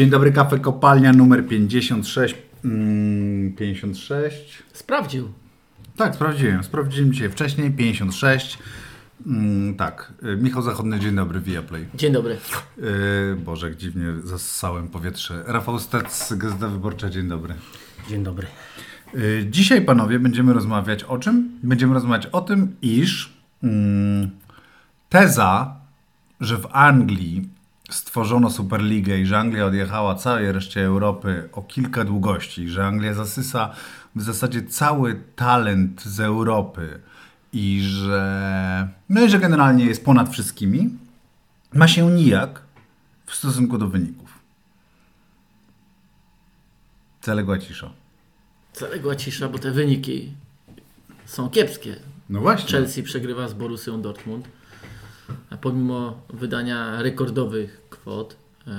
Dzień dobry, kafe kopalnia numer 56. Mm, 56. Sprawdził. Tak, sprawdziłem. Sprawdziłem dzisiaj wcześniej. 56. Mm, tak. Y, Michał Zachodny, dzień dobry, Viaplay. Dzień dobry. Yy, Boże, jak dziwnie zassałem powietrze. Rafał Stec, Gazeta Wyborcza, dzień dobry. Dzień dobry. Y, Dzisiaj, panowie, będziemy rozmawiać o czym? Będziemy rozmawiać o tym, iż mm, teza, że w Anglii stworzono Superligę i że Anglia odjechała całej reszcie Europy o kilka długości, że Anglia zasysa w zasadzie cały talent z Europy i że, no i że generalnie jest ponad wszystkimi, ma się nijak w stosunku do wyników. Zaległa cisza. Zaległa cisza, bo te wyniki są kiepskie. No właśnie. Chelsea przegrywa z Borussią Dortmund. A pomimo wydania rekordowych kwot, e,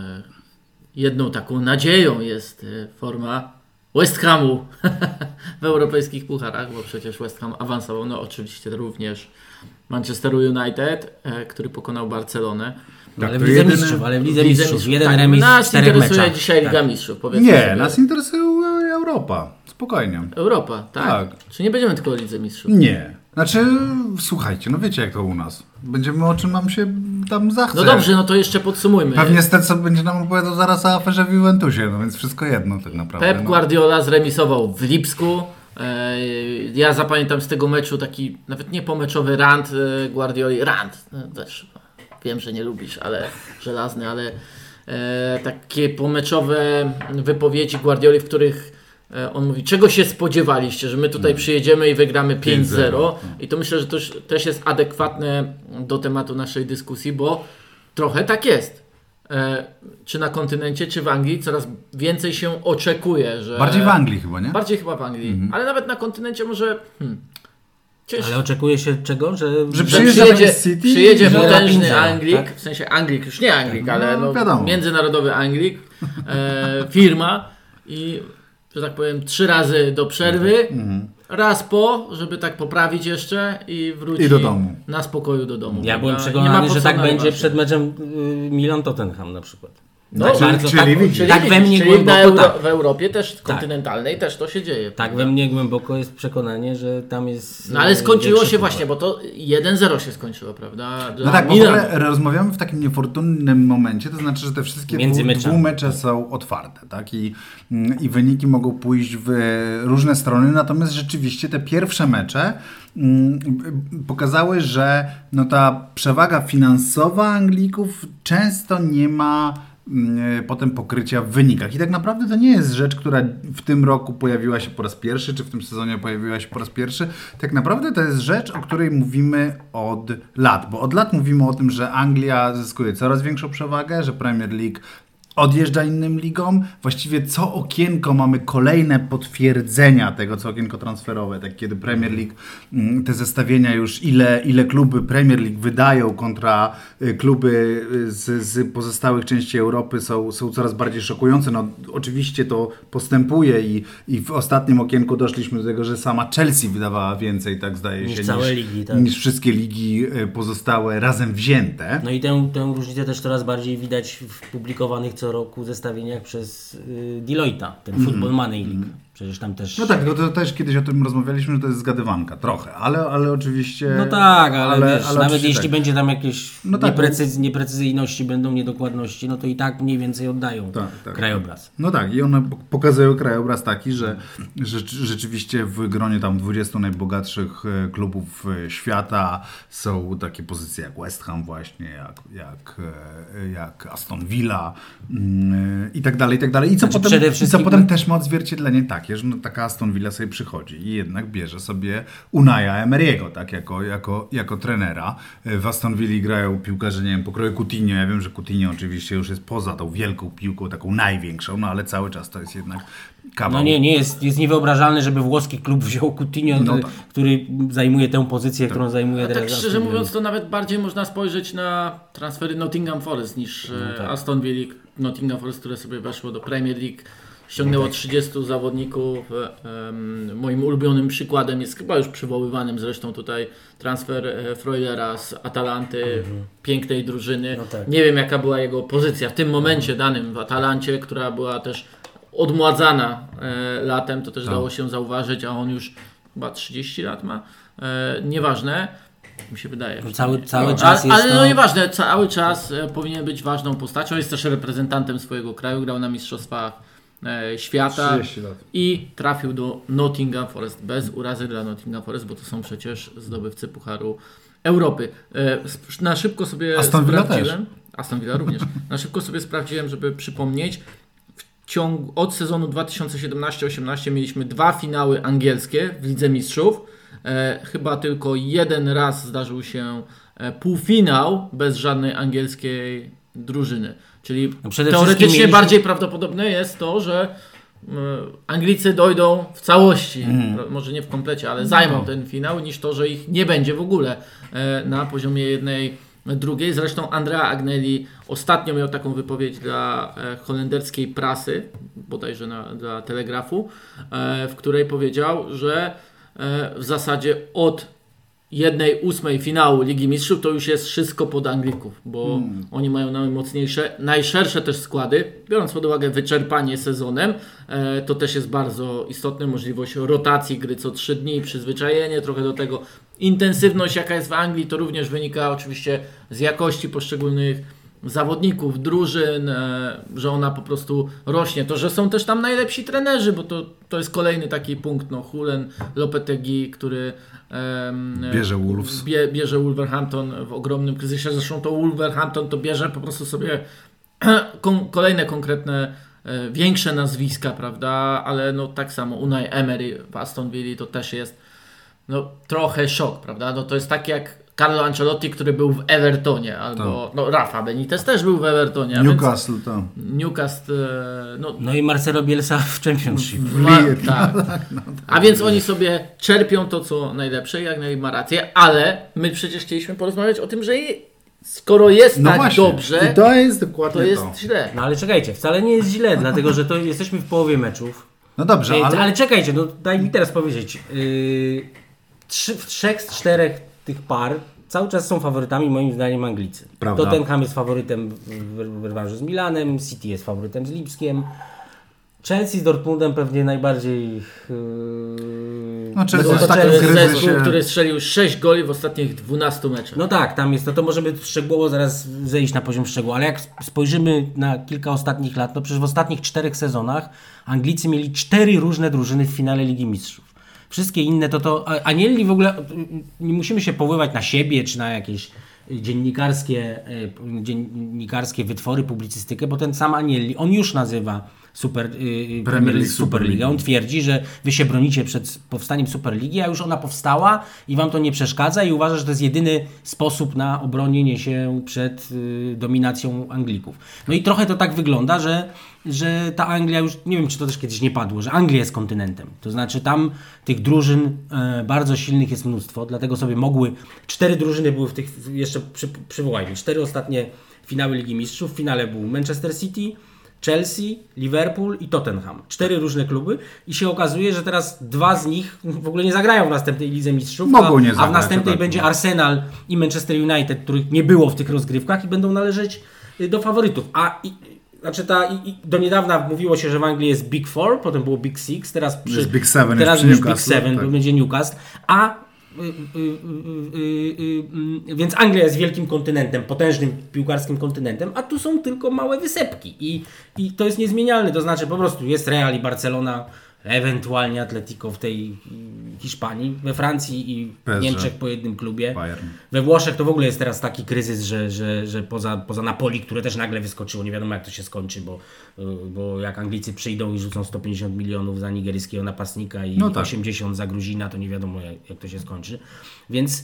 jedną taką nadzieją jest e, forma West Hamu w europejskich pucharach, bo przecież West Ham awansował. No oczywiście również Manchesteru United, e, który pokonał Barcelonę. No, ale w Lidze jedyny- Mistrzów, ale w Lidze Mistrzów. Mistrzów. Jeden Tak, remis Nas interesuje meczach. dzisiaj Liga Tak. Mistrzów. powiedzmy Nie, sobie. nas interesuje Europa. Spokojnie. Europa, tak? Tak. Czy nie będziemy tylko o Lidze Mistrzów? Nie. Znaczy, słuchajcie, no wiecie jak to u nas. Będziemy o czym nam się tam zachce. No dobrze, no to jeszcze podsumujmy. Pewnie Stetson będzie nam opowiadał zaraz o aferze w Juventusie, no więc wszystko jedno tak naprawdę. Pep no. Guardiola zremisował w Lipsku. E, Ja zapamiętam z tego meczu taki nawet nie pomeczowy rant e, Guardioli. Rant, no też wiem, że nie lubisz, ale żelazny, ale e, takie pomeczowe wypowiedzi Guardioli, w których on mówi, czego się spodziewaliście, że my tutaj przyjedziemy i wygramy 5-0. 5-0. I to myślę, że to też jest adekwatne do tematu naszej dyskusji, bo trochę tak jest. E, czy na kontynencie, czy w Anglii coraz więcej się oczekuje, że... Bardziej w Anglii chyba, nie? Bardziej chyba w Anglii, ale nawet na kontynencie może... Hmm, ciężko. Ale oczekuje się czego? Że, Że przyjedzie, City przyjedzie że potężny Rapinza, Anglik, tak? w sensie Anglik, już nie Anglik, ale No, no, wiadomo. międzynarodowy Anglik, e, firma i, że tak powiem, trzy razy do przerwy, raz po, żeby tak poprawić jeszcze i wróci I do domu. na spokoju do domu. Ja byłem prawda? Nie ma przekonany, że tak będzie przed meczem y, Milan-Tottenham na przykład. No, tak, czyli- bardzo, czyli tak, widzisz. tak we mnie czyli głęboko, Euro, tak. w Europie też kontynentalnej też to się dzieje. Tak we mnie głęboko jest przekonanie, że tam jest... No ale y, skończyło się właśnie, bo to 1-0 się skończyło, prawda? Dla No tak, bo rozmawiamy w takim niefortunnym momencie, to znaczy, że te wszystkie Między dwu, meczami. dwumecze są otwarte, tak? I, mm, I wyniki mogą pójść w różne strony, natomiast rzeczywiście te pierwsze mecze mm, pokazały, że no ta przewaga finansowa Anglików często nie ma potem pokrycia w wynikach. I tak naprawdę to nie jest rzecz, która w tym roku pojawiła się po raz pierwszy, czy w tym sezonie pojawiła się po raz pierwszy. Tak naprawdę to jest rzecz, o której mówimy od lat, bo od lat mówimy o tym, że Anglia zyskuje coraz większą przewagę, że Premier League odjeżdża innym ligom. Właściwie co okienko mamy kolejne potwierdzenia tego, co okienko transferowe, tak kiedy Premier League, mm, te zestawienia już, ile, ile kluby Premier League wydają kontra y, kluby y, z, z pozostałych części Europy są, są coraz bardziej szokujące. No, oczywiście to postępuje i, i w ostatnim okienku doszliśmy do tego, że sama Chelsea wydawała więcej, tak zdaje Niż się, całe niż, ligi, tak. niż wszystkie ligi y, pozostałe razem wzięte. No i tę, tę różnicę też coraz bardziej widać w publikowanych co roku zestawieniach przez y, Deloitte'a, ten Football Money League. Przecież tam też... No tak, no to też kiedyś o tym rozmawialiśmy, że to jest zgadywanka, trochę, ale, ale oczywiście... No tak, ale, wiesz, nawet oczywiście jeśli tak. będzie tam jakieś No tak, nieprecyz, nieprecyzyjności, będą niedokładności, no to i tak mniej więcej oddają Tak, tak. krajobraz. No tak, i one pokazują krajobraz taki, że, że rzeczywiście w gronie tam 20 najbogatszych e, klubów e, świata są takie pozycje jak West Ham właśnie, jak, jak, e, jak Aston Villa mm, i tak dalej, i tak dalej. I co, Znaczy, potem, i co potem też ma odzwierciedlenie takie, że no, taka Aston Villa sobie przychodzi i jednak bierze sobie Unaja Emery'ego, tak, jako, jako, jako trenera. W Aston Villa grają piłkarze, nie wiem, pokroju Coutinho. Ja wiem, że Coutinho oczywiście już jest poza tą wielką piłką, taką największą, no ale cały czas to jest jednak kawał. No nie, nie jest, jest niewyobrażalne, żeby włoski klub wziął Coutinho, No który, tak. który zajmuje tę pozycję, którą zajmuje tak teraz. szczerze Aston mówiąc, to nawet bardziej można spojrzeć na transfery Nottingham Forest niż e, tak. Aston Villa. Nottingham Forest, które sobie weszło do Premier League, ściągnęło 30 zawodników. Em, Moim ulubionym przykładem jest chyba już przywoływanym zresztą tutaj transfer e, Freudera z Atalanty, pięknej drużyny. No tak. Nie wiem jaka była jego pozycja w tym momencie danym w Atalancie, która była też odmładzana e, latem, to też dało się zauważyć, a on już chyba 30 lat ma. E, nieważne. Mi się wydaje. że Cały, cały No, czas ale, jest ale to... no nieważne, cały czas e, powinien być ważną postacią. Jest też reprezentantem swojego kraju, grał na Mistrzostwach e, Świata 30 lat. i trafił do Nottingham Forest. Bez urazy dla Nottingham Forest, bo to są przecież zdobywcy Pucharu Europy. E, na szybko sobie Aston Villa sprawdziłem. Aston Villa również. Na szybko sobie sprawdziłem, żeby przypomnieć. W ciągu, od sezonu 2017-18 mieliśmy dwa finały angielskie w Lidze Mistrzów. E, chyba tylko jeden raz zdarzył się e, półfinał bez żadnej angielskiej drużyny. Czyli No teoretycznie mieliśmy- bardziej prawdopodobne jest to, że e, Anglicy dojdą w całości. Pro- może nie w komplecie, ale zajmą ten finał, niż to, że ich nie będzie w ogóle e, na poziomie jednej drugiej. Zresztą Andrea Agnelli ostatnio miał taką wypowiedź dla e, holenderskiej prasy, bodajże na, dla Telegrafu, w której powiedział, że w zasadzie od jednej ósmej finału Ligi Mistrzów to już jest wszystko pod Anglików, bo oni mają najmocniejsze, najszersze też składy. Biorąc pod uwagę wyczerpanie sezonem, e, to też jest bardzo istotne. Możliwość rotacji gry co trzy dni, przyzwyczajenie trochę do tego. Intensywność jaka jest w Anglii to również wynika oczywiście z jakości poszczególnych zawodników, drużyn, e, że ona po prostu rośnie. To, że są też tam najlepsi trenerzy, bo to, to jest kolejny taki punkt. No, Hulen Lopetegui, który em, Bierze Wolves. Bie, bierze Wolverhampton w ogromnym kryzysie. Zresztą to Wolverhampton to bierze po prostu sobie kolejne konkretne e, większe nazwiska, prawda? Ale no tak samo Unai Emery w Aston Villa to też jest no trochę szok, prawda? No to jest tak jak Carlo Ancelotti, który był w Evertonie, albo no Rafa Benitez też był w Evertonie. a więc Newcastle to. Newcastle, e, no No i Marcelo Bielsa w Championship. ma, League. tak. A więc oni sobie czerpią to, co najlepsze, jak najmniej ma rację, ale my przecież chcieliśmy porozmawiać o tym, że i- skoro jest No tak właśnie. dobrze, I to jest dokładnie to to. jest źle. No ale czekajcie, wcale nie jest źle, dlatego że to jesteśmy w połowie meczów. No dobrze, ale... ale... czekajcie, no daj mi teraz powiedzieć. Yy, trzy, w trzech z czterech tych par cały czas są faworytami moim zdaniem Anglicy. Prawda. Tottenham jest faworytem w, w, w rewanżu z Milanem, City jest faworytem z Lipskiem. Chelsea z Dortmundem pewnie najbardziej... Yy, No, Chelsea no, jest zespół, który strzelił 6 goli w ostatnich 12 meczach. No tak, tam jest, no to możemy szczegółowo zaraz zejść na poziom szczegółu, ale jak spojrzymy na kilka ostatnich lat, no przecież w ostatnich czterech sezonach Anglicy mieli cztery różne drużyny w finale Ligi Mistrzów. Wszystkie inne to to, a Anielli w ogóle, nie musimy się powoływać na siebie, czy na jakieś dziennikarskie, e, dziennikarskie wytwory, publicystykę, bo ten sam Anielli, on już nazywa Super, y, Premier League Superligę. On twierdzi, że wy się bronicie przed powstaniem Superligi, a już ona powstała i wam to nie przeszkadza i uważa, że to jest jedyny sposób na obronienie się przed y, dominacją Anglików. No i trochę to tak wygląda, że, że ta Anglia już, nie wiem czy to też kiedyś nie padło, że Anglia jest kontynentem. To znaczy tam tych drużyn e, bardzo silnych jest mnóstwo, dlatego sobie mogły, cztery drużyny były w tych, jeszcze przy, przywołajmy, cztery ostatnie finały Ligi Mistrzów. W finale był Manchester City, Chelsea, Liverpool i Tottenham. Cztery różne kluby i się okazuje, że teraz dwa z nich w ogóle nie zagrają w następnej Lidze Mistrzów, Mogą a, nie a w zagrać, następnej tak. będzie Arsenal i Manchester United, których nie było w tych rozgrywkach i będą należeć y, do faworytów. A i, znaczy ta, i, i do niedawna mówiło się, że w Anglii jest Big Four, potem było Big Six, teraz przy, Jest Big Seven, teraz jest już Big Seven, tak. będzie Newcastle, a więc Anglia jest wielkim kontynentem, potężnym piłkarskim kontynentem, a tu są tylko małe wysepki i, i to jest niezmienialne, to znaczy po prostu jest Real i Barcelona, ewentualnie Atletico w tej Hiszpanii, we Francji i PSG. Niemczech po jednym klubie. Bayern. We Włoszech to w ogóle jest teraz taki kryzys, że, że, że poza, poza Napoli, które też nagle wyskoczyło, nie wiadomo jak to się skończy, bo, y, bo jak Anglicy przyjdą i rzucą 150 milionów za nigeryjskiego napastnika i No tak. 80 za Gruzina, to nie wiadomo jak, jak to się skończy. Więc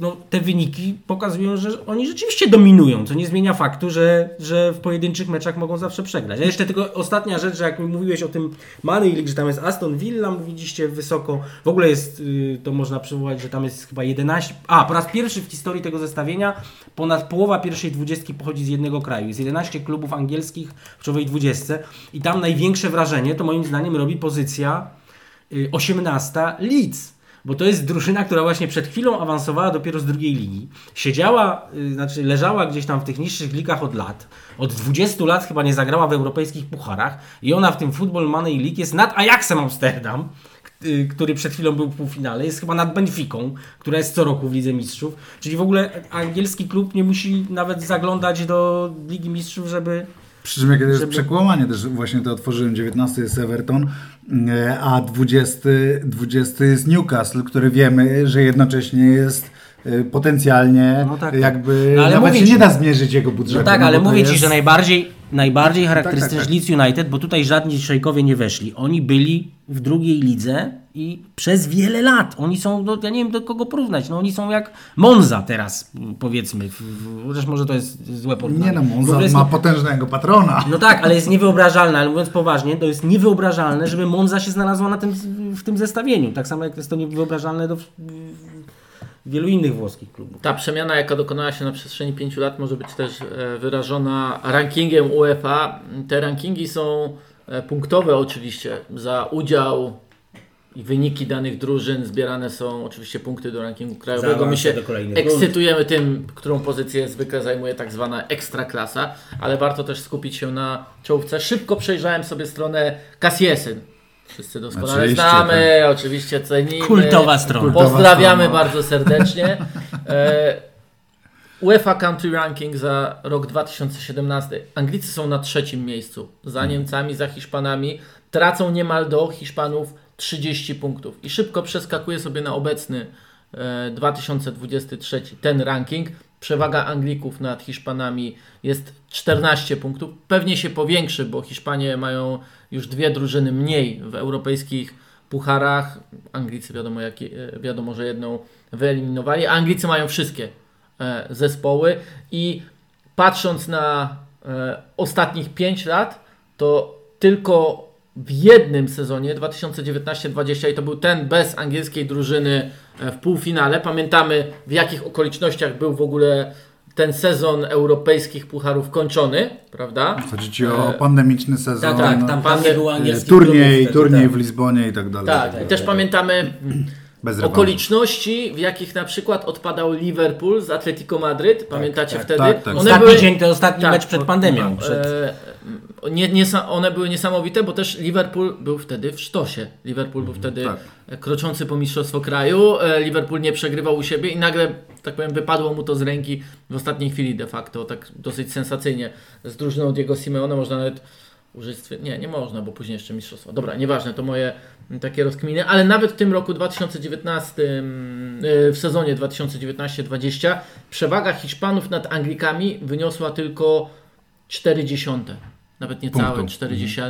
no, te wyniki pokazują, że oni rzeczywiście dominują, co nie zmienia faktu, że, że w pojedynczych meczach mogą zawsze przegrać. A jeszcze tylko ostatnia rzecz, że jak mówiłeś o tym Money League, że tam jest Aston Villa, mówiliście wysoko, W ogóle jest, y, to można przywołać, że tam jest chyba 11, a po raz pierwszy w historii tego zestawienia ponad połowa pierwszej dwudziestki pochodzi z jednego kraju. Jest 11 klubów angielskich w czołowej dwudziestce i tam największe wrażenie to moim zdaniem robi pozycja y, 18 Leeds. Bo to jest drużyna, która właśnie przed chwilą awansowała dopiero z drugiej ligi. Siedziała, y, znaczy leżała gdzieś tam w tych niższych ligach od lat. Od 20 lat chyba nie zagrała w europejskich pucharach. I ona w tym Football Money League jest nad Ajaxem Amsterdam, y, który przed chwilą był w półfinale. Jest chyba nad Benficą, która jest co roku w Lidze Mistrzów. Czyli w ogóle angielski klub nie musi nawet zaglądać do Ligi Mistrzów, żeby... Przy czym jakie to jest Żeby- przekłamanie też, właśnie to otworzyłem, 19 jest Everton, e, a 20, 20 jest Newcastle, który wiemy, że jednocześnie jest e, potencjalnie No tak, jakby, No ale nawet mówię ci- nie da zmierzyć jego budżetu. No tak, ale bo to mówię Ci, jest- że najbardziej, najbardziej charakterystyczny tak, tak. Leeds United, bo tutaj żadni szejkowie nie weszli. Oni byli w drugiej lidze i przez wiele lat. Oni są, no, ja nie wiem do kogo porównać, no oni są jak Monza teraz, powiedzmy. Chociaż może to jest złe porównanie. Nie no, Monza jest ma potężnego patrona. No tak, ale jest niewyobrażalne, ale mówiąc poważnie, to jest niewyobrażalne, żeby Monza się znalazła na tym, w tym zestawieniu. Tak samo jak jest to niewyobrażalne do wielu innych włoskich klubów. Ta przemiana, jaka dokonała się na przestrzeni 5 lat, może być też e, wyrażona rankingiem UEFA. Te rankingi są e, punktowe oczywiście za udział i wyniki danych drużyn zbierane są oczywiście punkty do rankingu krajowego. My się ekscytujemy tym, którą pozycję zwykle zajmuje tak zwana ekstraklasa, ale warto też skupić się na czołówce. Szybko przejrzałem sobie stronę Kasiesyn. Wszyscy doskonale Oczywiście, znamy, oczywiście cenimy. Kultowa strona. Kultowa Pozdrawiamy strona. bardzo serdecznie. E, UEFA Country Ranking za rok 2017. Anglicy są na trzecim miejscu. Za Niemcami, za Hiszpanami. Tracą niemal do Hiszpanów 30 punktów. I szybko przeskakuję sobie na obecny e, 2023 ten ranking. Przewaga Anglików nad Hiszpanami jest 14 punktów. Pewnie się powiększy, bo Hiszpanie mają już dwie drużyny mniej w europejskich pucharach. Anglicy wiadomo, jakie, e, wiadomo że jedną wyeliminowali. Anglicy mają wszystkie e, zespoły i patrząc na e, ostatnich 5 lat, to tylko w jednym sezonie 2019-20 i to był ten bez angielskiej drużyny e, w półfinale. Pamiętamy w jakich okolicznościach był w ogóle ten sezon europejskich pucharów kończony, prawda? Chodzi ci o pandemiczny sezon, Tak, tak, tam, tam nie było e, angielskich turniej, turniej tak. w Lizbonie i tak dalej. Tak, i też pamiętamy Bez rewanżu. okoliczności, w jakich na przykład odpadał Liverpool z Atletico Madryt. Pamiętacie tak, wtedy? tak, tak. Ostatni dzień to ostatni tak, mecz przed pandemią. Przed... E, nie, nie, one były niesamowite, bo też Liverpool był wtedy w sztosie. Liverpool był wtedy tak. kroczący po mistrzostwo kraju. E, Liverpool nie przegrywał u siebie i nagle, tak powiem, wypadło mu to z ręki w ostatniej chwili de facto, tak dosyć sensacyjnie. Z drużyną Diego Simeone można nawet użyć... Nie, nie można, bo później jeszcze mistrzostwo. Dobra, nieważne, to moje takie rozkminy, ale nawet w tym roku 2019, mm, e, w sezonie 2019-20 przewaga Hiszpanów nad Anglikami wyniosła tylko 40. Nawet nie Punktu. całe 40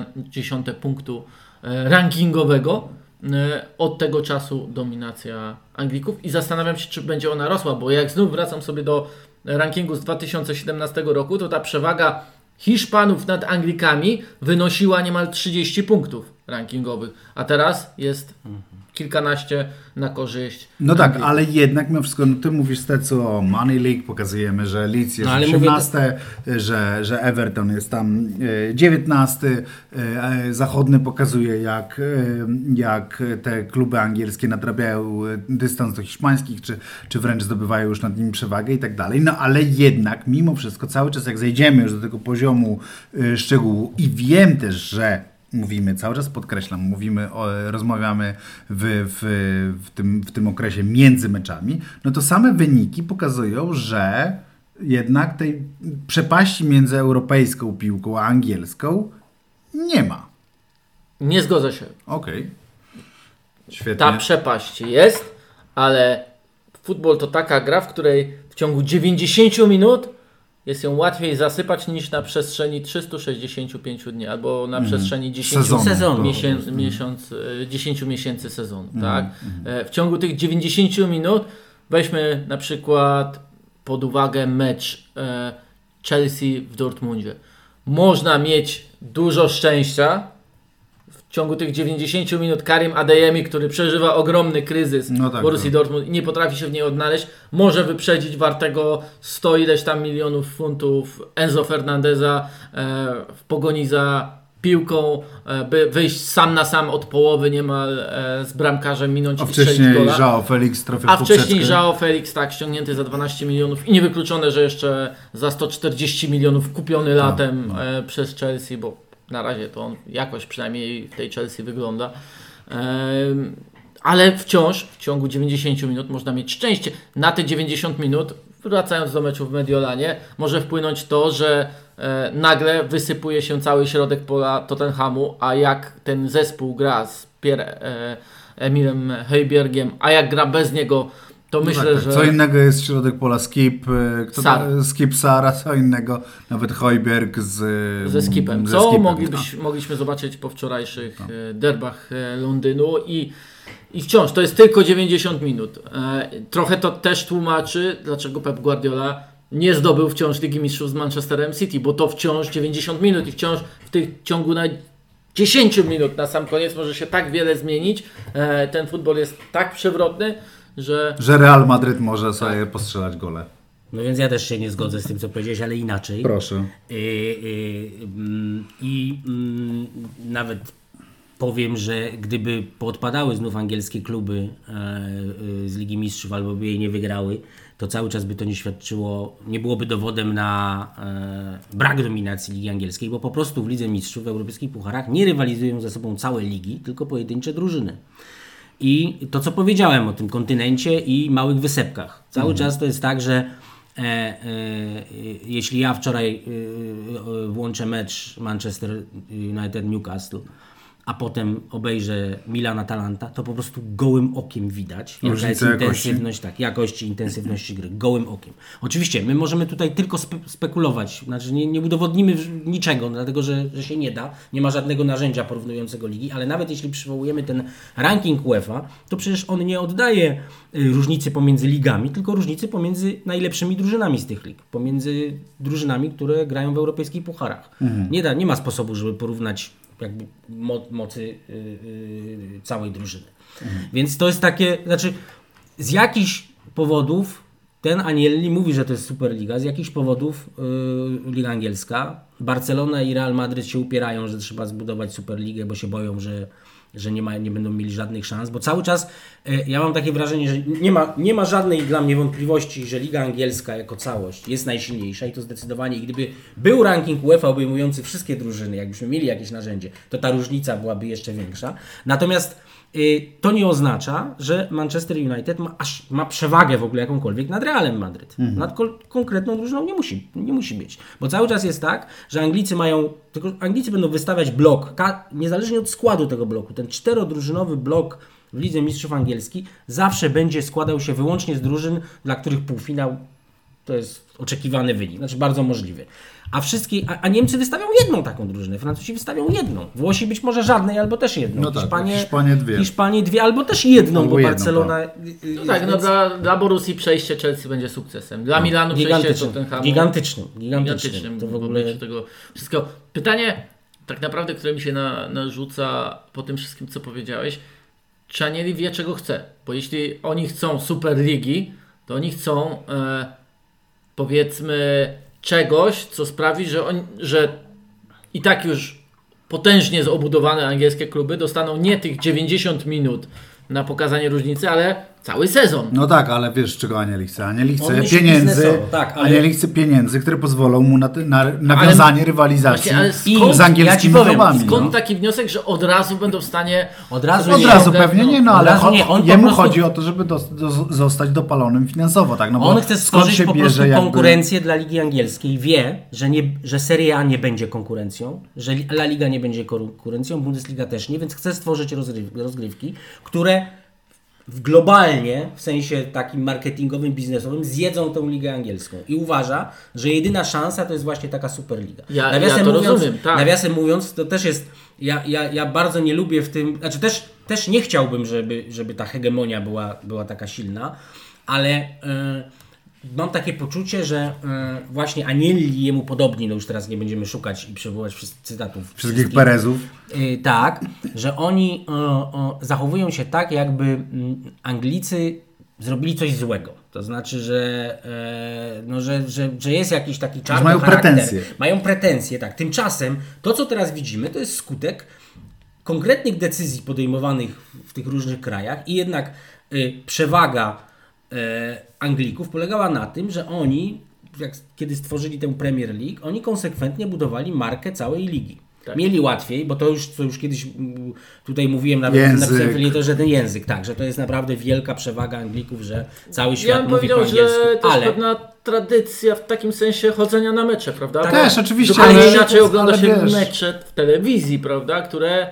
punktu e, rankingowego. E, Od tego czasu dominacja Anglików i zastanawiam się, czy będzie ona rosła, bo jak znów wracam sobie do rankingu z 2017 roku, to ta przewaga Hiszpanów nad Anglikami wynosiła niemal 30 punktów rankingowych, a teraz jest kilkanaście na korzyść. No tak, ale jednak mimo wszystko, no ty mówisz te co Money League, pokazujemy, że Leeds jest No, ale mówię 18, że, że Everton jest tam e, 19, e, zachodny pokazuje jak, e, jak te kluby angielskie nadrabiają e, dystans do hiszpańskich, czy, czy wręcz zdobywają już nad nimi przewagę i tak dalej, no ale jednak mimo wszystko cały czas jak zejdziemy już do tego poziomu e, szczegółu i wiem też, że mówimy, cały czas podkreślam, mówimy, o, rozmawiamy w, w, w, tym, w tym okresie między meczami, no to same wyniki pokazują, że jednak tej przepaści między europejską piłką a angielską nie ma. Nie zgodzę się. Okej. Świetnie. Ta przepaść jest, ale futbol to taka gra, w której w ciągu 90 minut jest ją łatwiej zasypać niż na przestrzeni 365 dni albo na przestrzeni 10 Mhm. Sezonu. Sezonu. miesięcy, miesiąc, e, 10 miesięcy sezonu. Mhm. Tak? E, W ciągu tych 90 minut weźmy na przykład pod uwagę mecz e, Chelsea w Dortmundzie. Można mieć dużo szczęścia, w ciągu tych 90 minut Karim Adeyemi, który przeżywa ogromny kryzys No tak, Borussii tak. Dortmund i nie potrafi się w niej odnaleźć, może wyprzedzić wartego 100 ileś tam milionów funtów Enzo Fernandeza e, w pogoni za piłką, e, by wyjść sam na sam od połowy niemal e, z bramkarzem, minąć A wcześniej gola. Joao Felix trafił A wcześniej. Joao Felix, tak, ściągnięty za 12 milionów i niewykluczone, że jeszcze za 140 milionów kupiony latem e, przez Chelsea, bo na razie to on jakoś przynajmniej w tej Chelsea wygląda. Ale wciąż w ciągu 90 minut można mieć szczęście. Na te 90 minut, wracając do meczu w Mediolanie, może wpłynąć to, że e, nagle wysypuje się cały środek pola Tottenhamu, a jak ten zespół gra z Pierre Emilem Heibergiem, a jak gra bez niego, to No myślę, tak, tak. że... Co innego jest środek pola Skip, y, kto Sar. Skip Sara, co innego nawet Hojberg z, ze skipem. ze Co skipem, moglibyś, mogliśmy zobaczyć po wczorajszych e, derbach e, Londynu i, i wciąż to jest tylko 90 minut. E, Trochę to też tłumaczy, dlaczego Pep Guardiola nie zdobył wciąż Ligi Mistrzów z Manchesterem City, bo to wciąż 90 minut i wciąż w tych ciągu na 10 minut na sam koniec może się tak wiele zmienić. E, Ten futbol jest tak przewrotny, że Że Real Madryt może sobie postrzelać gole. No więc ja też się nie zgodzę z tym, co powiedziałeś, ale inaczej. Proszę. I, i, mm, i mm, nawet powiem, że gdyby poodpadały znów angielskie kluby e, e, z Ligi Mistrzów albo by jej nie wygrały, to cały czas by to nie świadczyło, nie byłoby dowodem na e, brak dominacji Ligi Angielskiej, bo po prostu w Lidze Mistrzów, w europejskich pucharach nie rywalizują ze sobą całe ligi, tylko pojedyncze drużyny. I to, co powiedziałem o tym kontynencie i małych wysepkach. Cały czas to jest tak, że e, e, jeśli ja wczoraj e, e, włączę mecz Manchester United-Newcastle, a potem obejrzę Milan-Atalanta, to po prostu gołym okiem widać, jaka jest jakości. intensywność, tak, jakości, intensywności gry, gołym okiem. Oczywiście, my możemy tutaj tylko spe spekulować, znaczy nie, nie udowodnimy niczego, dlatego że, że się nie da, nie ma żadnego narzędzia porównującego ligi, ale nawet jeśli przywołujemy ten ranking UEFA, to przecież on nie oddaje y, różnicy pomiędzy ligami, tylko różnicy pomiędzy najlepszymi drużynami z tych lig, pomiędzy drużynami, które grają w europejskich pucharach. Nie, da, nie ma sposobu, żeby porównać jakby mo mocy y, y, całej drużyny. Więc to jest takie, znaczy z jakichś powodów ten Anielli mówi, że to jest Superliga, z jakichś powodów y, Liga Angielska. Barcelona i Real Madryt się upierają, że trzeba zbudować Superligę, bo się boją, że, że nie, ma, nie będą mieli żadnych szans, bo cały czas y, ja mam takie wrażenie, że nie ma, nie ma żadnej dla mnie wątpliwości, że Liga Angielska jako całość jest najsilniejsza i to zdecydowanie. Gdyby był ranking UEFA obejmujący wszystkie drużyny, jakbyśmy mieli jakieś narzędzie, to ta różnica byłaby jeszcze większa. Natomiast to nie oznacza, że Manchester United ma, aż, ma przewagę w ogóle jakąkolwiek nad Realem Madryt. Nad kol- konkretną drużyną nie musi, nie musi być. Bo cały czas jest tak, że Anglicy mają, tylko Anglicy będą wystawiać blok, ka- niezależnie od składu tego bloku, ten czterodrużynowy blok w Lidze Mistrzów Angielski zawsze będzie składał się wyłącznie z drużyn, dla których półfinał to jest oczekiwany wynik, znaczy bardzo możliwy. A wszystkie, a, a Niemcy wystawią jedną taką drużynę, Francuzi wystawią jedną, Włosi być może żadnej albo też jedną, No tak, Hiszpanie, Hiszpanie dwie. Hiszpanie dwie albo też jedną, Albo bo jedną, Barcelona... no tak, no dla, dla Borussii przejście Chelsea będzie sukcesem. Dla Milanu przejście Tottenhamu gigantycznym, gigantycznym, gigantycznym to w ogóle... tego wszystkiego. Pytanie tak naprawdę, które mi się na, narzuca po tym wszystkim, co powiedziałeś, czy Anieli wie, czego chce? Bo jeśli oni chcą Superligi, to oni chcą e, powiedzmy czegoś, co sprawi, że, on, że i tak już potężnie zobudowane angielskie kluby dostaną nie tych 90 minut na pokazanie różnicy, ale cały sezon. No tak, ale wiesz czego Anieli chce? Anieli chce pieniędzy, tak, ale- Anieli chce pieniędzy, które pozwolą mu na, na nawiązanie rywalizacji Właśnie, ale z skąd- angielskimi ja klubami. Skąd no. taki wniosek, że od razu będą w stanie. Od razu Od nie. razu pewnie nie, no ale nie, jemu prostu- chodzi o to, żeby dos- dos- zostać dopalonym finansowo, tak? No bo On chce skąd stworzyć się po prostu jakby- konkurencję dla Ligi Angielskiej. Wie, że, nie, że Serie A nie będzie konkurencją, że La Liga nie będzie konkurencją, Bundesliga też nie, więc chce stworzyć rozgrywki, które w globalnie, w sensie takim marketingowym, biznesowym, zjedzą tą ligę angielską. I uważa, że jedyna szansa to jest właśnie taka Superliga. Ja- ja to rozumiem, tak. Nawiasem mówiąc, to też jest. Ja, ja, ja bardzo nie lubię w tym. Znaczy też, też nie chciałbym, żeby, żeby ta hegemonia była, była taka silna, ale. e, mam takie poczucie, że e, właśnie Anielli jemu podobni, no już teraz nie będziemy szukać i przywołać wszystkich cytatów. Wszystkich Perezów. Y, tak, że oni o, zachowują się tak, jakby mm, Anglicy zrobili coś złego. To znaczy, że, e, no, że, że, że jest jakiś taki czarny mają charakter. pretensje. Mają pretensje, tak. Tymczasem to, co teraz widzimy, to jest skutek konkretnych decyzji podejmowanych w tych różnych krajach i jednak y, przewaga Anglików polegała na tym, że oni, jak, kiedy stworzyli tę Premier League, oni konsekwentnie budowali markę całej ligi. Tak. Mieli łatwiej, bo to już, co już kiedyś tutaj mówiłem nawet napisałem to, że ten język, tak, że to jest naprawdę wielka przewaga Anglików, że cały świat Ja mówi powiedział, po angielsku. że też ale pewna tradycja w takim sensie chodzenia na mecze, prawda? Tak. Też, oczywiście, Zupełnie ale- inaczej ogląda ale się wiesz. mecze w telewizji, prawda? Które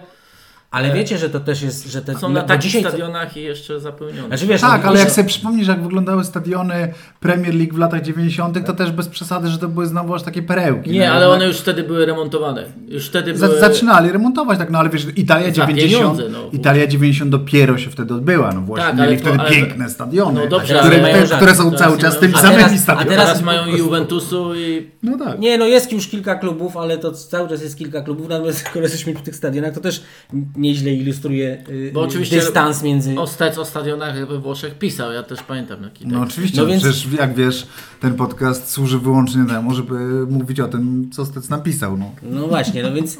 Ale wiecie, że to też jest, że te są na bo takich dzisiaj- stadionach i jeszcze zapełnione. Znaczy, wiesz, Tak, no, ale jak sobie przypomnisz, jak wyglądały stadiony Premier League w latach 90., to też bez przesady, że to były znowu aż takie perełki. Nie, no, ale no. one już wtedy były remontowane. Już wtedy były... zaczynali remontować, tak, no ale wiesz, Italia Za 90, pieniądze, no. Italia 90 dopiero się wtedy odbyła, no właśnie, Tak, mieli wtedy ale- piękne stadiony, No dobrze, które, te, które są cały czas tymi samymi teraz- a stadionami. Teraz Teraz mają Juventusu i No tak. Nie, no jest już kilka klubów, ale to cały czas jest kilka klubów, natomiast skoro jesteśmy przy tych stadionach, to też nieźle ilustruje y, Bo oczywiście dystans między... Ostec o stadionach we Włoszech pisał, ja też pamiętam taki No oczywiście, No no więc- przecież jak wiesz, ten podcast służy wyłącznie temu, żeby mówić o tym, co Stec napisał. No. No właśnie, no więc y,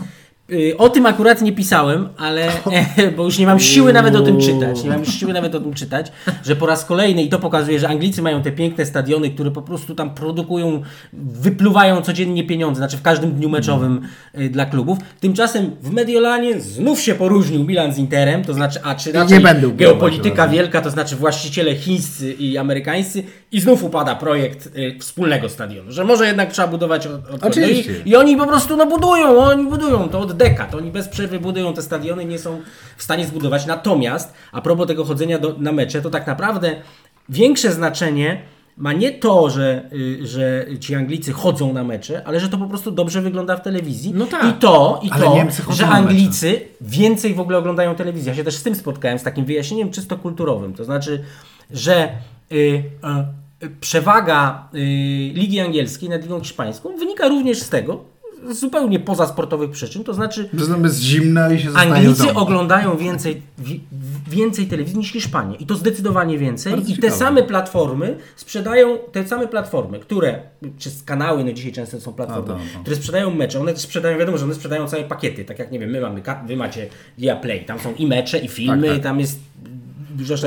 o tym akurat nie pisałem, ale bo już nie mam siły nawet o tym czytać. Nie mam już siły nawet o tym czytać, że po raz kolejny i to pokazuje, że Anglicy mają te piękne stadiony, które po prostu tam produkują, wypluwają codziennie pieniądze, znaczy w każdym dniu meczowym y, dla klubów. Tymczasem w Mediolanie znów się poróżnił Milan z Interem, to znaczy, a czy raczej upierał geopolityka wielka, to znaczy właściciele chińscy i amerykańscy i znów upada projekt y, wspólnego stadionu, że może jednak trzeba budować od, od Oczywiście. i, I oni po prostu no budują, oni budują to od dekad, oni bez przerwy budują te stadiony, nie są w stanie zbudować. Natomiast, a propos tego chodzenia do, na mecze, to tak naprawdę większe znaczenie ma nie to, że, y, że ci Anglicy chodzą na mecze, ale że to po prostu dobrze wygląda w telewizji. No tak. I to, i Ale to że. Anglicy więcej w ogóle oglądają telewizję. Ja się też z tym spotkałem, z takim wyjaśnieniem czysto kulturowym. To znaczy, że y, y, y, przewaga y, Ligi Angielskiej nad Ligą Hiszpańską wynika również z tego, z zupełnie poza sportowych przyczyn, to znaczy tam jest zimno i się Anglicy oglądają więcej, wi- więcej telewizji niż Hiszpanie. I to zdecydowanie więcej. Bardzo I te ciekawe. same platformy sprzedają, te same platformy, które, czy kanały, no dzisiaj często są platformy, A, to, to. które sprzedają mecze. One sprzedają, wiadomo, że one sprzedają całe pakiety. Tak jak, nie wiem, my mamy, wy macie Via Play. Tam są i mecze, i filmy, Tak, tak. tam jest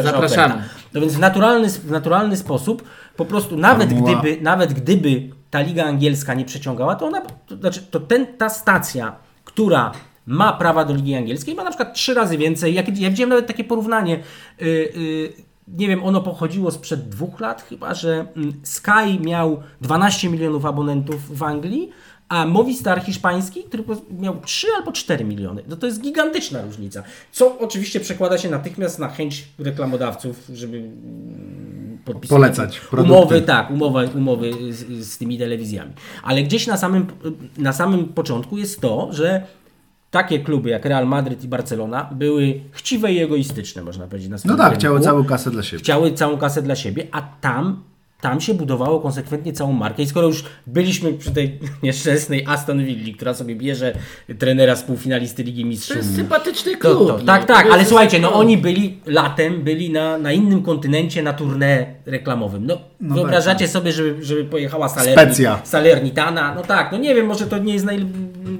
Zapraszamy. oferta. No więc w naturalny, w naturalny sposób, po prostu nawet gdyby, nawet gdyby ta liga angielska nie przeciągała, to ona, to znaczy to ten, ta stacja, która ma prawa do ligi angielskiej, ma na przykład trzy razy więcej. Jak, ja widziałem nawet takie porównanie. Yy, yy, nie wiem, ono pochodziło sprzed dwóch lat chyba, że mm, Sky miał 12 milionów abonentów w Anglii, a Movistar hiszpański, który miał 3 albo 4 miliony. No to jest gigantyczna różnica. Co oczywiście przekłada się natychmiast na chęć reklamodawców, żeby mm, podpisywać Polecać produkty. umowy, tak, umowy, umowy z, z tymi telewizjami. Ale gdzieś na samym, na samym początku jest to, że takie kluby jak Real Madryt i Barcelona były chciwe i egoistyczne, można powiedzieć. Na No tak, rynku. chciały całą kasę dla siebie. Chciały całą kasę dla siebie, a tam, tam się budowało konsekwentnie całą markę. I skoro już byliśmy przy tej nieszczęsnej Aston Villa, która sobie bierze trenera z półfinalisty Ligi To Mistrzów. jest sympatyczny To, klub. to, no. tak, tak, To ale słuchajcie, no oni byli latem, byli na, na innym kontynencie na tournée reklamowym. No, No wyobrażacie sobie, żeby, żeby pojechała Salerni, Specja. Salernitana? No tak, no nie wiem, może to nie jest naj,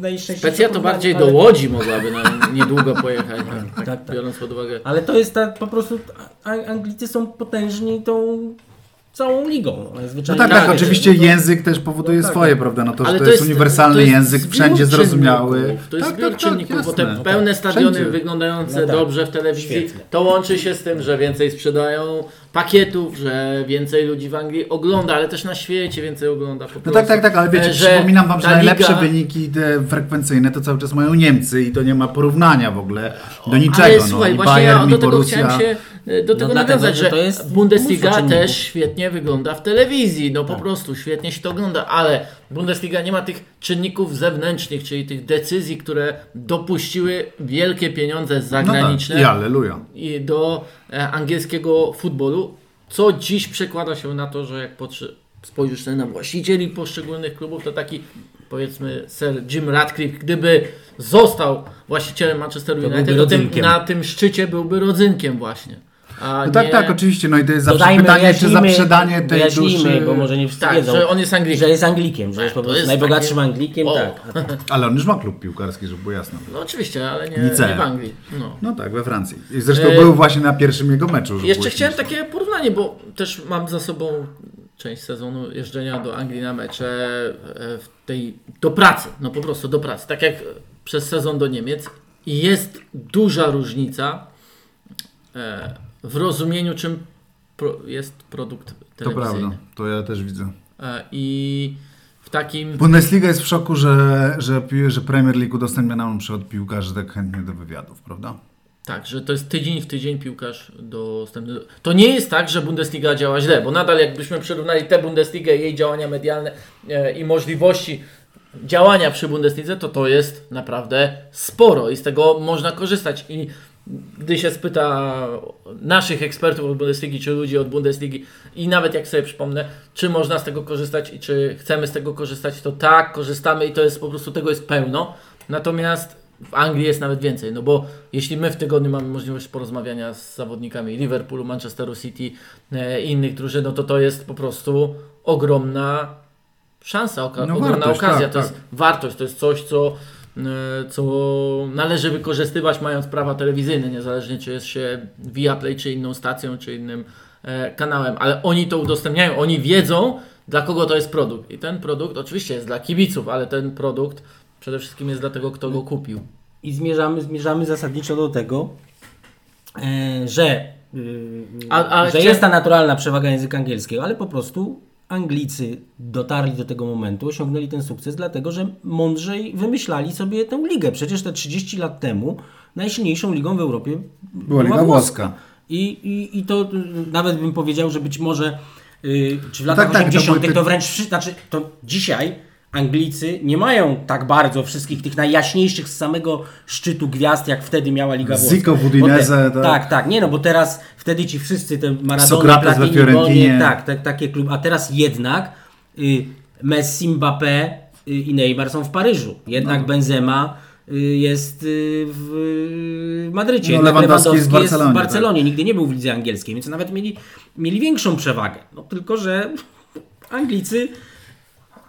najszczęśliwsze Specja to bardziej ale- do Łodzi mogłaby na niedługo pojechać, tak, tak, tak, tak. biorąc pod uwagę. Ale to jest ta, po prostu, Anglicy są potężni tą całą ligą. No, No zwyczajnie. tak, Tak, tak, wiecie, oczywiście no to- język też powoduje tak, swoje, tak. prawda? No to, że Ale to, jest uniwersalny to jest język, wszędzie zrozumiały. To jest tak, zbiór tak, tak, czynników, bo te pełne stadiony Wszędzie. wyglądające No tak. dobrze w telewizji, Świetnie. to łączy się z tym, że więcej sprzedają pakietów, że więcej ludzi w Anglii ogląda, ale też na świecie więcej ogląda No tak, tak, tak, ale wiecie, E, że przypominam wam, że najlepsze liga- wyniki te frekwencyjne to cały czas mają Niemcy i to nie ma porównania w ogóle do niczego. Ale no. słuchaj, I właśnie Bayern, ja i do tego Borussia. chciałem się do tego dlatego, nawiązać, że to jest Bundesliga też świetnie wygląda w telewizji, no Tak. po prostu świetnie się to ogląda, ale Bundesliga nie ma tych czynników zewnętrznych, czyli tych decyzji, które dopuściły wielkie pieniądze No tak, zagraniczne i do e, angielskiego futbolu. co dziś przekłada się na to, że jak spojrzysz na właścicieli poszczególnych klubów, to taki powiedzmy Sir Jim Ratcliffe, gdyby został właścicielem Manchesteru To United, to tym, na tym szczycie byłby rodzynkiem właśnie. A No tak, nie- tak, oczywiście. No i to jest zawsze Dodajmy, pytanie, czy wyjaśnijmy- zaprzedanie tej duszy... bo może nie wszyscy Tak, wiedzą, że on jest Anglikiem. że jest Anglikiem, że jest po prostu jest najbogatszym Anglikiem, tak. Ale on już ma klub piłkarski, żeby było jasne. No oczywiście, ale nie, Nicea. nie w Anglii. No. No tak, we Francji. I zresztą E, był właśnie na pierwszym jego meczu. żeby Jeszcze chciałem takie porównanie, bo też mam za sobą część sezonu jeżdżenia do Anglii na mecze e, w tej, do pracy, no po prostu do pracy, tak jak przez sezon do Niemiec i jest duża różnica e, w rozumieniu czym pro, jest produkt To telewizyjny. prawda, to ja też widzę. E, I w takim Bundesliga jest w szoku, że, że, że Premier League udostępnia nam na przykład piłkarzy tak chętnie do wywiadów, prawda? Tak, że to jest tydzień w tydzień piłkarz dostępny. do- To nie jest tak, że Bundesliga działa źle, bo nadal jakbyśmy przyrównali tę Bundesligę, jej działania medialne e, i możliwości działania przy Bundeslidze, to to jest naprawdę sporo i z tego można korzystać. I gdy się spyta naszych ekspertów od Bundesligi, czy ludzi od Bundesligi i nawet jak sobie przypomnę, czy można z tego korzystać i czy chcemy z tego korzystać, to tak, korzystamy i to jest po prostu tego jest pełno. Natomiast w Anglii jest nawet więcej, no bo jeśli my w tygodniu mamy możliwość porozmawiania z zawodnikami Liverpoolu, Manchesteru City e, i innych drużyn, no to to jest po prostu ogromna szansa, oka- No ogromna wartość, okazja, tak, to tak. jest wartość, to jest coś, co, co należy wykorzystywać mając prawa telewizyjne, niezależnie czy jest się Viaplay, czy inną stacją, czy innym e, kanałem, ale oni to udostępniają, oni wiedzą, dla kogo to jest produkt. I ten produkt oczywiście jest dla kibiców, ale ten produkt przede wszystkim jest dla tego, kto go kupił. I zmierzamy, zmierzamy zasadniczo do tego, e, że, A- ale że jest ta naturalna przewaga języka angielskiego, ale po prostu Anglicy dotarli do tego momentu, osiągnęli ten sukces, dlatego że mądrzej wymyślali sobie tę ligę. Przecież te 30 lat temu najsilniejszą ligą w Europie Była Liga Włoska. I, i, I to y, nawet bym powiedział, że być może y, czy w latach tak, tak, to 80. były to, py- wręcz znaczy to dzisiaj Anglicy nie mają tak bardzo wszystkich tych najjaśniejszych z samego szczytu gwiazd, jak wtedy miała Liga Włoska. Zico w te, tak. tak, tak, nie no, bo teraz wtedy ci wszyscy te Maradona, Platini. Boniek, tak, tak, takie kluby, a teraz jednak y, Messi, Mbappé y, i Neymar są w Paryżu. Jednak No. Benzema y, jest y, w y, Madrycie. No, Jednak Lewandowski jest w Lewandowski Barcelonie, tak. Barcelonie. Nigdy nie był w lidze angielskiej, więc nawet mieli, mieli większą przewagę. No tylko, że Anglicy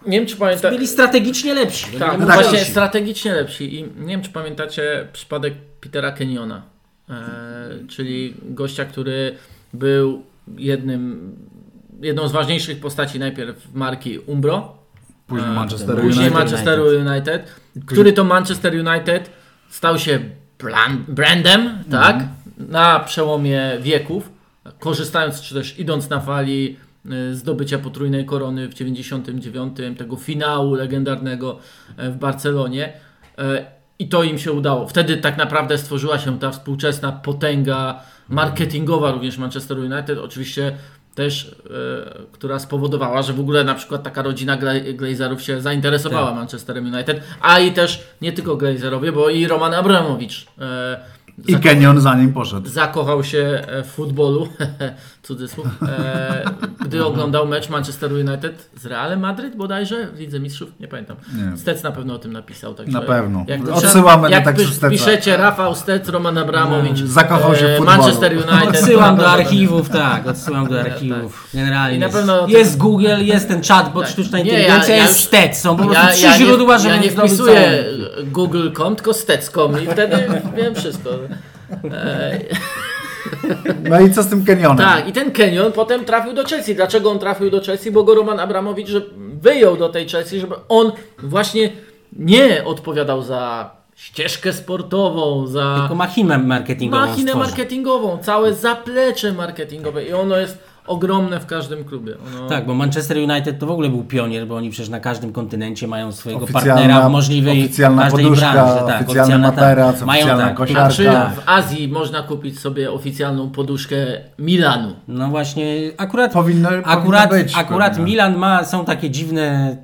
Nie wiem, czy pamiętacie. byli strategicznie lepsi. No, Tak, no mówię, właśnie strategicznie lepsi. I nie wiem, czy pamiętacie przypadek Petera Kenniona, e, czyli gościa, który był jednym, jedną z ważniejszych postaci najpierw marki Umbro, Później e, Manchester później United. Manchesteru United, który to Manchester United stał się brandem, tak, Mhm. na przełomie wieków, korzystając czy też idąc na fali zdobycia potrójnej korony w 99, tego finału legendarnego e, w Barcelonie. E, I to im się udało. Wtedy tak naprawdę stworzyła się ta współczesna potęga marketingowa również Manchester United. Oczywiście też, e, która spowodowała, że w ogóle na przykład taka rodzina Gla- Glazerów się zainteresowała Manchesterem United, a i też nie tylko Glazerowie, bo i Roman Abramowicz e, I Kenyon za nim poszedł. zakochał się w futbolu, cudzysłów, e, gdy oglądał mecz Manchester United z Realem Madryt bodajże w Lidze Mistrzów, nie pamiętam. Nie. Stec na pewno o tym napisał. Także Na pewno. Jak Odsyłamy jak tekstu pis- Steca. piszecie Rafał Stec, Roman Abramowicz, Zakochał się w e, futbolu. Manchester United. Odsyłam do na archiwów, tak, odsyłam do archiwów. Generalnie I na jest, pewno- jest Google, jest ten chatbot, Tak. sztuczna inteligencja, ja- ja jest STEC, są po prostu Ja, trzy ja, źródła, nie, żeby ja nie wpisuję Google.com, tylko stec.com i wtedy wiem wszystko. E, No i co z tym Kenyonem? Tak, i ten Kenyon potem trafił do Chelsea. Dlaczego on trafił do Chelsea? Bo go Roman Abramowicz wyjął do tej Chelsea, żeby on właśnie nie odpowiadał za ścieżkę sportową, za Tylko machinę marketingową machinę stworzył. marketingową, całe zaplecze marketingowe i ono jest ogromne w każdym klubie. Ono... Tak, bo Manchester United to w ogóle był pionier, bo oni przecież na każdym kontynencie mają swojego Oficjalna- partnera w możliwej oficjalna każdej poduszka, branży. Tak, oficjalny ta- materac, mają oficjalna tak, kosiarka. A czy tak. w Azji można kupić sobie oficjalną poduszkę Milanu? No właśnie, akurat, Powinno- akurat, powinno być akurat. Milan ma, są takie dziwne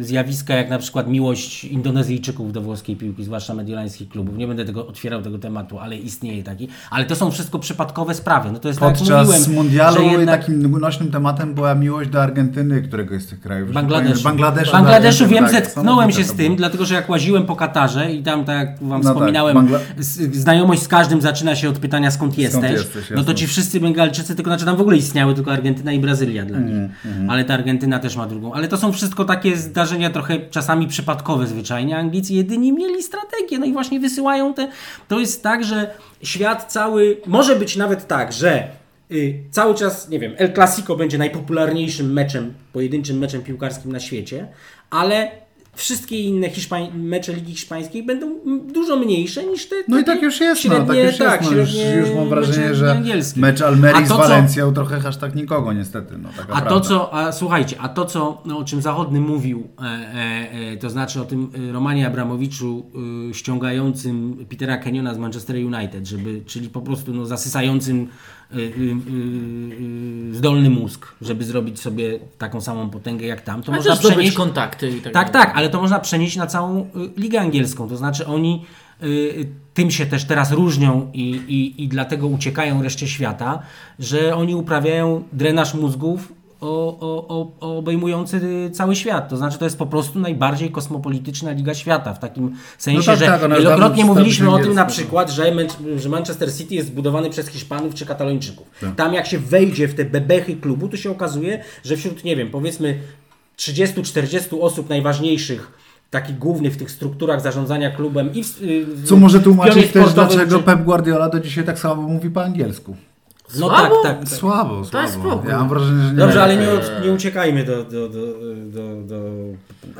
zjawiska jak na przykład miłość Indonezyjczyków do włoskiej piłki, zwłaszcza mediolańskich klubów. Nie będę tego otwierał tego tematu, ale istnieje taki. Ale to są wszystko przypadkowe sprawy. No to jest tak jak Podczas mówiłem, mundialu jednak... takim nośnym tematem była miłość do Argentyny, któregoś z tych krajów. Bangladeszu. Bangladeszu, Bangladeszu tak, wiem, tak, zetknąłem się z tym, dlatego że jak łaziłem po Katarze i tam, tak jak wam No tak, wspominałem, Bangla- z- znajomość z każdym zaczyna się od pytania skąd jesteś, jesteś, no to ci wszyscy Bengalczycy, tylko znaczy tam w ogóle istniały tylko Argentyna i Brazylia dla nich, Mhm, ale ta Argentyna też ma drugą. Ale to są wszystko takie zdarzenia trochę czasami przypadkowe zwyczajnie. Anglicy jedyni mieli strategię, no i właśnie wysyłają te... To jest tak, że świat cały... Może być nawet tak, że y, cały czas, nie wiem, El Clasico będzie najpopularniejszym meczem, pojedynczym meczem piłkarskim na świecie, ale wszystkie inne Hiszpań... mecze Ligi Hiszpańskiej będą dużo mniejsze niż te No i tak już jest, no, tak średnie- już jest. No, już, już mam wrażenie, że angielskie. mecz Almerii z to, co- Walencją trochę hashtag nikogo niestety. No, A prawda. to, co, a, słuchajcie, a to, co, no, o czym Zachodny mówił, e, e, e, to znaczy o tym e, Romanie Abramowiczu e, ściągającym Petera Kenniona z Manchester United, żeby, czyli po prostu no, zasysającym e, e, e, zdolny mózg, żeby zrobić sobie taką samą potęgę jak tam, to Ale można przenieść... kontakty i tak Tak, tak, ale to można przenieść na całą y, ligę angielską. To znaczy oni y, tym się też teraz różnią i, i, i dlatego uciekają reszcie świata, że oni uprawiają drenaż mózgów o, o, o, obejmujący y, cały świat. To znaczy to jest po prostu najbardziej kosmopolityczna liga świata w takim sensie, tak, że tak, wielokrotnie mówiliśmy o tym jest, na no. przykład, że, że Manchester City jest zbudowany przez Hiszpanów czy Katalończyków. Tak. Tam jak się wejdzie w te bebechy klubu, to się okazuje, że wśród, nie wiem, powiedzmy 30-40 osób najważniejszych, takich głównych w tych strukturach zarządzania klubem i w, y, w Co może tłumaczyć też, dlaczego czy- Pep Guardiola do dzisiaj tak słabo mówi po angielsku. No Słabo? tak, tak. tak. Słabo, Daj słabo. spokój. Ja mam wrażenie, że nie Dobrze, ale nie, od, nie uciekajmy do, do, do, do, do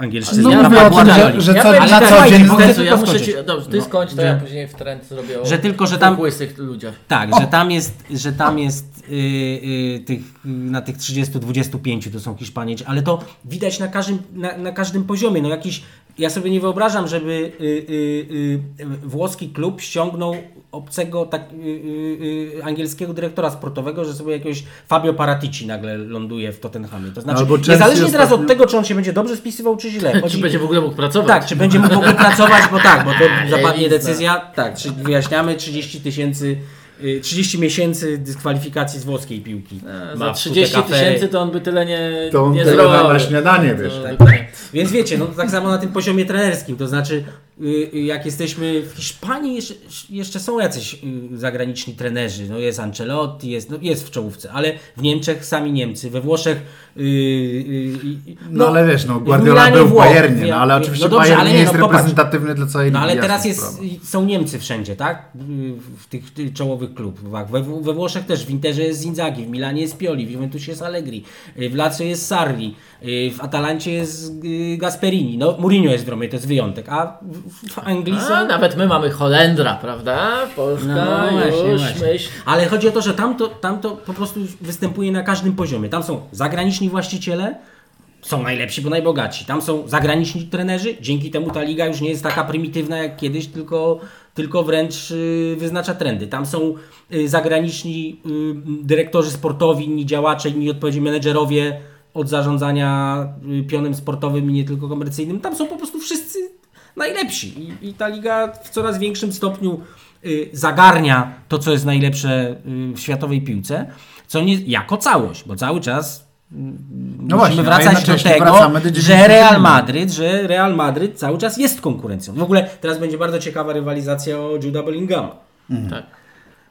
angielszczyzny. No Ja mówię o tym, że- że ja co- powiem na tak, co dzień- ja muszę ci, dobrze, ty skończ, to że- ja później w trend zrobię o że tylko, że tam- łysych ludziach. Tak, że tam jest, że tam jest y, y, tych, na tych 30-25 to są Hiszpanie, ale to widać na każdym, na, na każdym poziomie. No jakiś, ja sobie nie wyobrażam, żeby y, y, y, włoski klub ściągnął obcego tak, y, y, y, angielskiego dyrektora sportowego, że sobie jakiegoś Fabio Paratici nagle ląduje w Tottenhamie. To znaczy, Albo Chelsea niezależnie teraz od tego, czy on się będzie dobrze spisywał, czy źle. Czy Chodzi- będzie w ogóle mógł pracować? tak, czy będzie mógł w ogóle pracować, bo tak, bo to zapadnie decyzja. Tak, czy wyjaśniamy 30 tysięcy, 30 miesięcy dyskwalifikacji z włoskiej piłki. E, Ma Za w 30 Tutte Cafe. tysięcy to on by tyle nie, To on nie tyle zrobił. na śniadanie, wiesz. To- tak. Więc wiecie, no tak samo na tym poziomie trenerskim, to znaczy y, y, jak jesteśmy w Hiszpanii, jeszcze, są jacyś y, zagraniczni trenerzy, no jest Ancelotti, jest, no jest w czołówce, ale w Niemczech sami Niemcy, we Włoszech y, y, y, No, ale wiesz, no Guardiola był w Bayernie, no ale oczywiście no dobrze, Bayern nie jest no popatrz, reprezentatywny dla całej No ale teraz jest, są Niemcy wszędzie, tak? W tych, czołowych klubach. We, we Włoszech też, w Interze jest Inzaghi, w Milanie jest Pioli, w Juventusie jest Allegri, w Lazio jest Sarri, w Atalancie jest y, Gasperini. No Mourinho jest w Romie, to jest wyjątek, a są... A, nawet my mamy Holendra, prawda? Polska No, właśnie, już właśnie. myśl. Ale chodzi o to, że tam to, tam to po prostu występuje na każdym poziomie. Tam są zagraniczni właściciele, są najlepsi, bo najbogatsi. Tam są zagraniczni trenerzy, dzięki temu ta liga już nie jest taka prymitywna jak kiedyś, tylko, tylko wręcz y, wyznacza trendy. Tam są y, zagraniczni y, dyrektorzy sportowi, inni działacze, inni odpowiedzi menedżerowie od zarządzania pionem sportowym i nie tylko komercyjnym. Tam są po prostu wszyscy najlepsi. I, i ta liga w coraz większym stopniu y, zagarnia to, co jest najlepsze y, w światowej piłce, co nie jako całość, bo cały czas No musimy właśnie, a wracać do tego, do że 97. Real Madryt, że Real Madryt cały czas jest konkurencją. W ogóle teraz będzie bardzo ciekawa rywalizacja o Juda Bellinghama. Tak.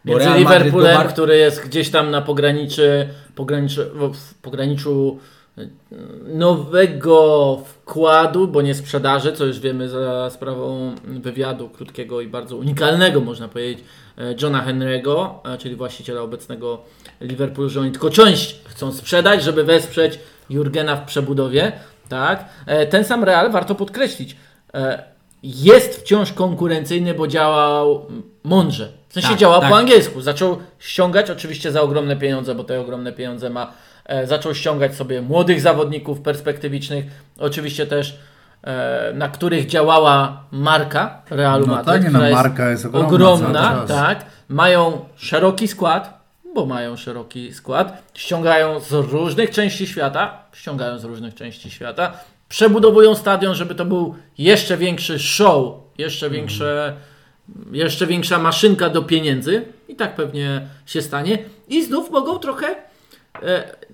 Bo Między Liverpoolem, bar- który jest gdzieś tam na pograniczy, pograniczy, w pograniczu y, nowego wkładu, bo nie sprzedaży, co już wiemy za sprawą wywiadu krótkiego i bardzo unikalnego, można powiedzieć, e, Johna Henry'ego, e, czyli właściciela obecnego Liverpoolu, że oni tylko część chcą sprzedać, żeby wesprzeć Jurgena w przebudowie. Tak? E, Ten sam Real, warto podkreślić, jest wciąż konkurencyjny, bo działał mądrze. W sensie Tak, działał tak. po angielsku. Zaczął ściągać, oczywiście za ogromne pieniądze, bo te ogromne pieniądze ma. E, zaczął ściągać sobie młodych zawodników perspektywicznych, oczywiście też e, na których działała marka Realu No Madryt, tak, no, marka jest ogromna ogromna tak. Mają szeroki skład, bo mają szeroki skład, ściągają z różnych części świata, ściągają z różnych części świata, przebudowują stadion, żeby to był jeszcze większy show, jeszcze większe, jeszcze większa maszynka do pieniędzy i tak pewnie się stanie. I znów mogą trochę,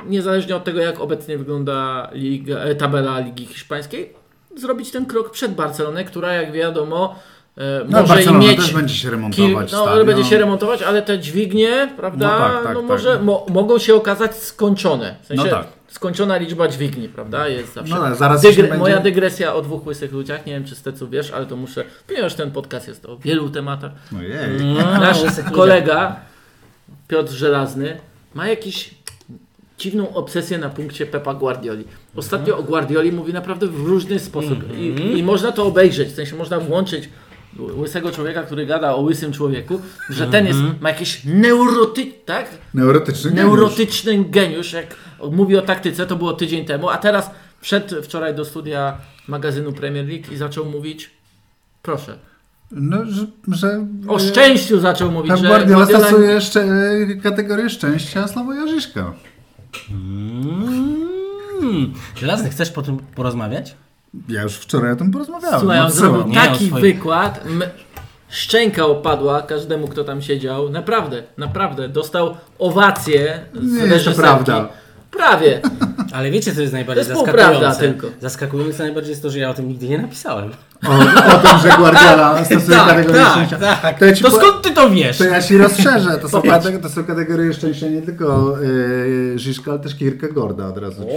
niezależnie od tego jak obecnie wygląda liga, e, tabela Ligi Hiszpańskiej, zrobić ten krok przed Barcelonę, która jak wiadomo e, No, może Barcelona mieć też będzie się Kil, remontować. no, ale stadion. będzie się remontować, ale te dźwignie, prawda, No tak, tak, no tak. może, Mo, mogą się okazać skończone. W sensie No tak. skończona liczba dźwigni, prawda, jest zawsze. No tak, zaraz jeszcze będzie- Moja dygresja o dwóch łysych ludziach, nie wiem czy Stecu wiesz, ale to muszę, ponieważ ten podcast jest o wielu tematach. Ojej. Nasz łysych ludziach. kolega Piotr Żelazny ma jakiś dziwną obsesję na punkcie Pepa Guardioli. Ostatnio o Guardioli mówi naprawdę w różny sposób I, i można to obejrzeć, w sensie można włączyć łysego człowieka, który gada o łysym człowieku, że ten jest, ma jakieś neuroty, tak? Neurotyczny geniusz. neurotyczny geniusz, jak mówi o taktyce, to było tydzień temu, a teraz wszedł wczoraj do studia magazynu Premier League i zaczął mówić, proszę, No, że... że o szczęściu zaczął mówić, Pep że Guardiola Guardiola- stosuje jeszcze kategorię szczęścia Sławoja Żyżka. Mm. Żelazny, chcesz po tym porozmawiać? Ja już wczoraj o tym porozmawiałem. Słuchaj, on odsyłam. zrobił taki swoim. wykład, m- szczęka opadła każdemu, kto tam siedział, naprawdę, naprawdę, dostał owację z Nie, to reżyserki. prawda. Prawie. Ale wiecie, co jest najbardziej To jest zaskakujące? tylko. Zaskakujące najbardziej jest to, że ja o tym nigdy nie napisałem. O, o tym, że Guardiola stosuje Tak, kategorię tak, szczęścia. tak. To, ja To po- skąd ty to wiesz? To ja ci rozszerzę. To są, kate- to są kategorie szczęścia nie tylko yy, ale też Kierkegaarda od razu. ci-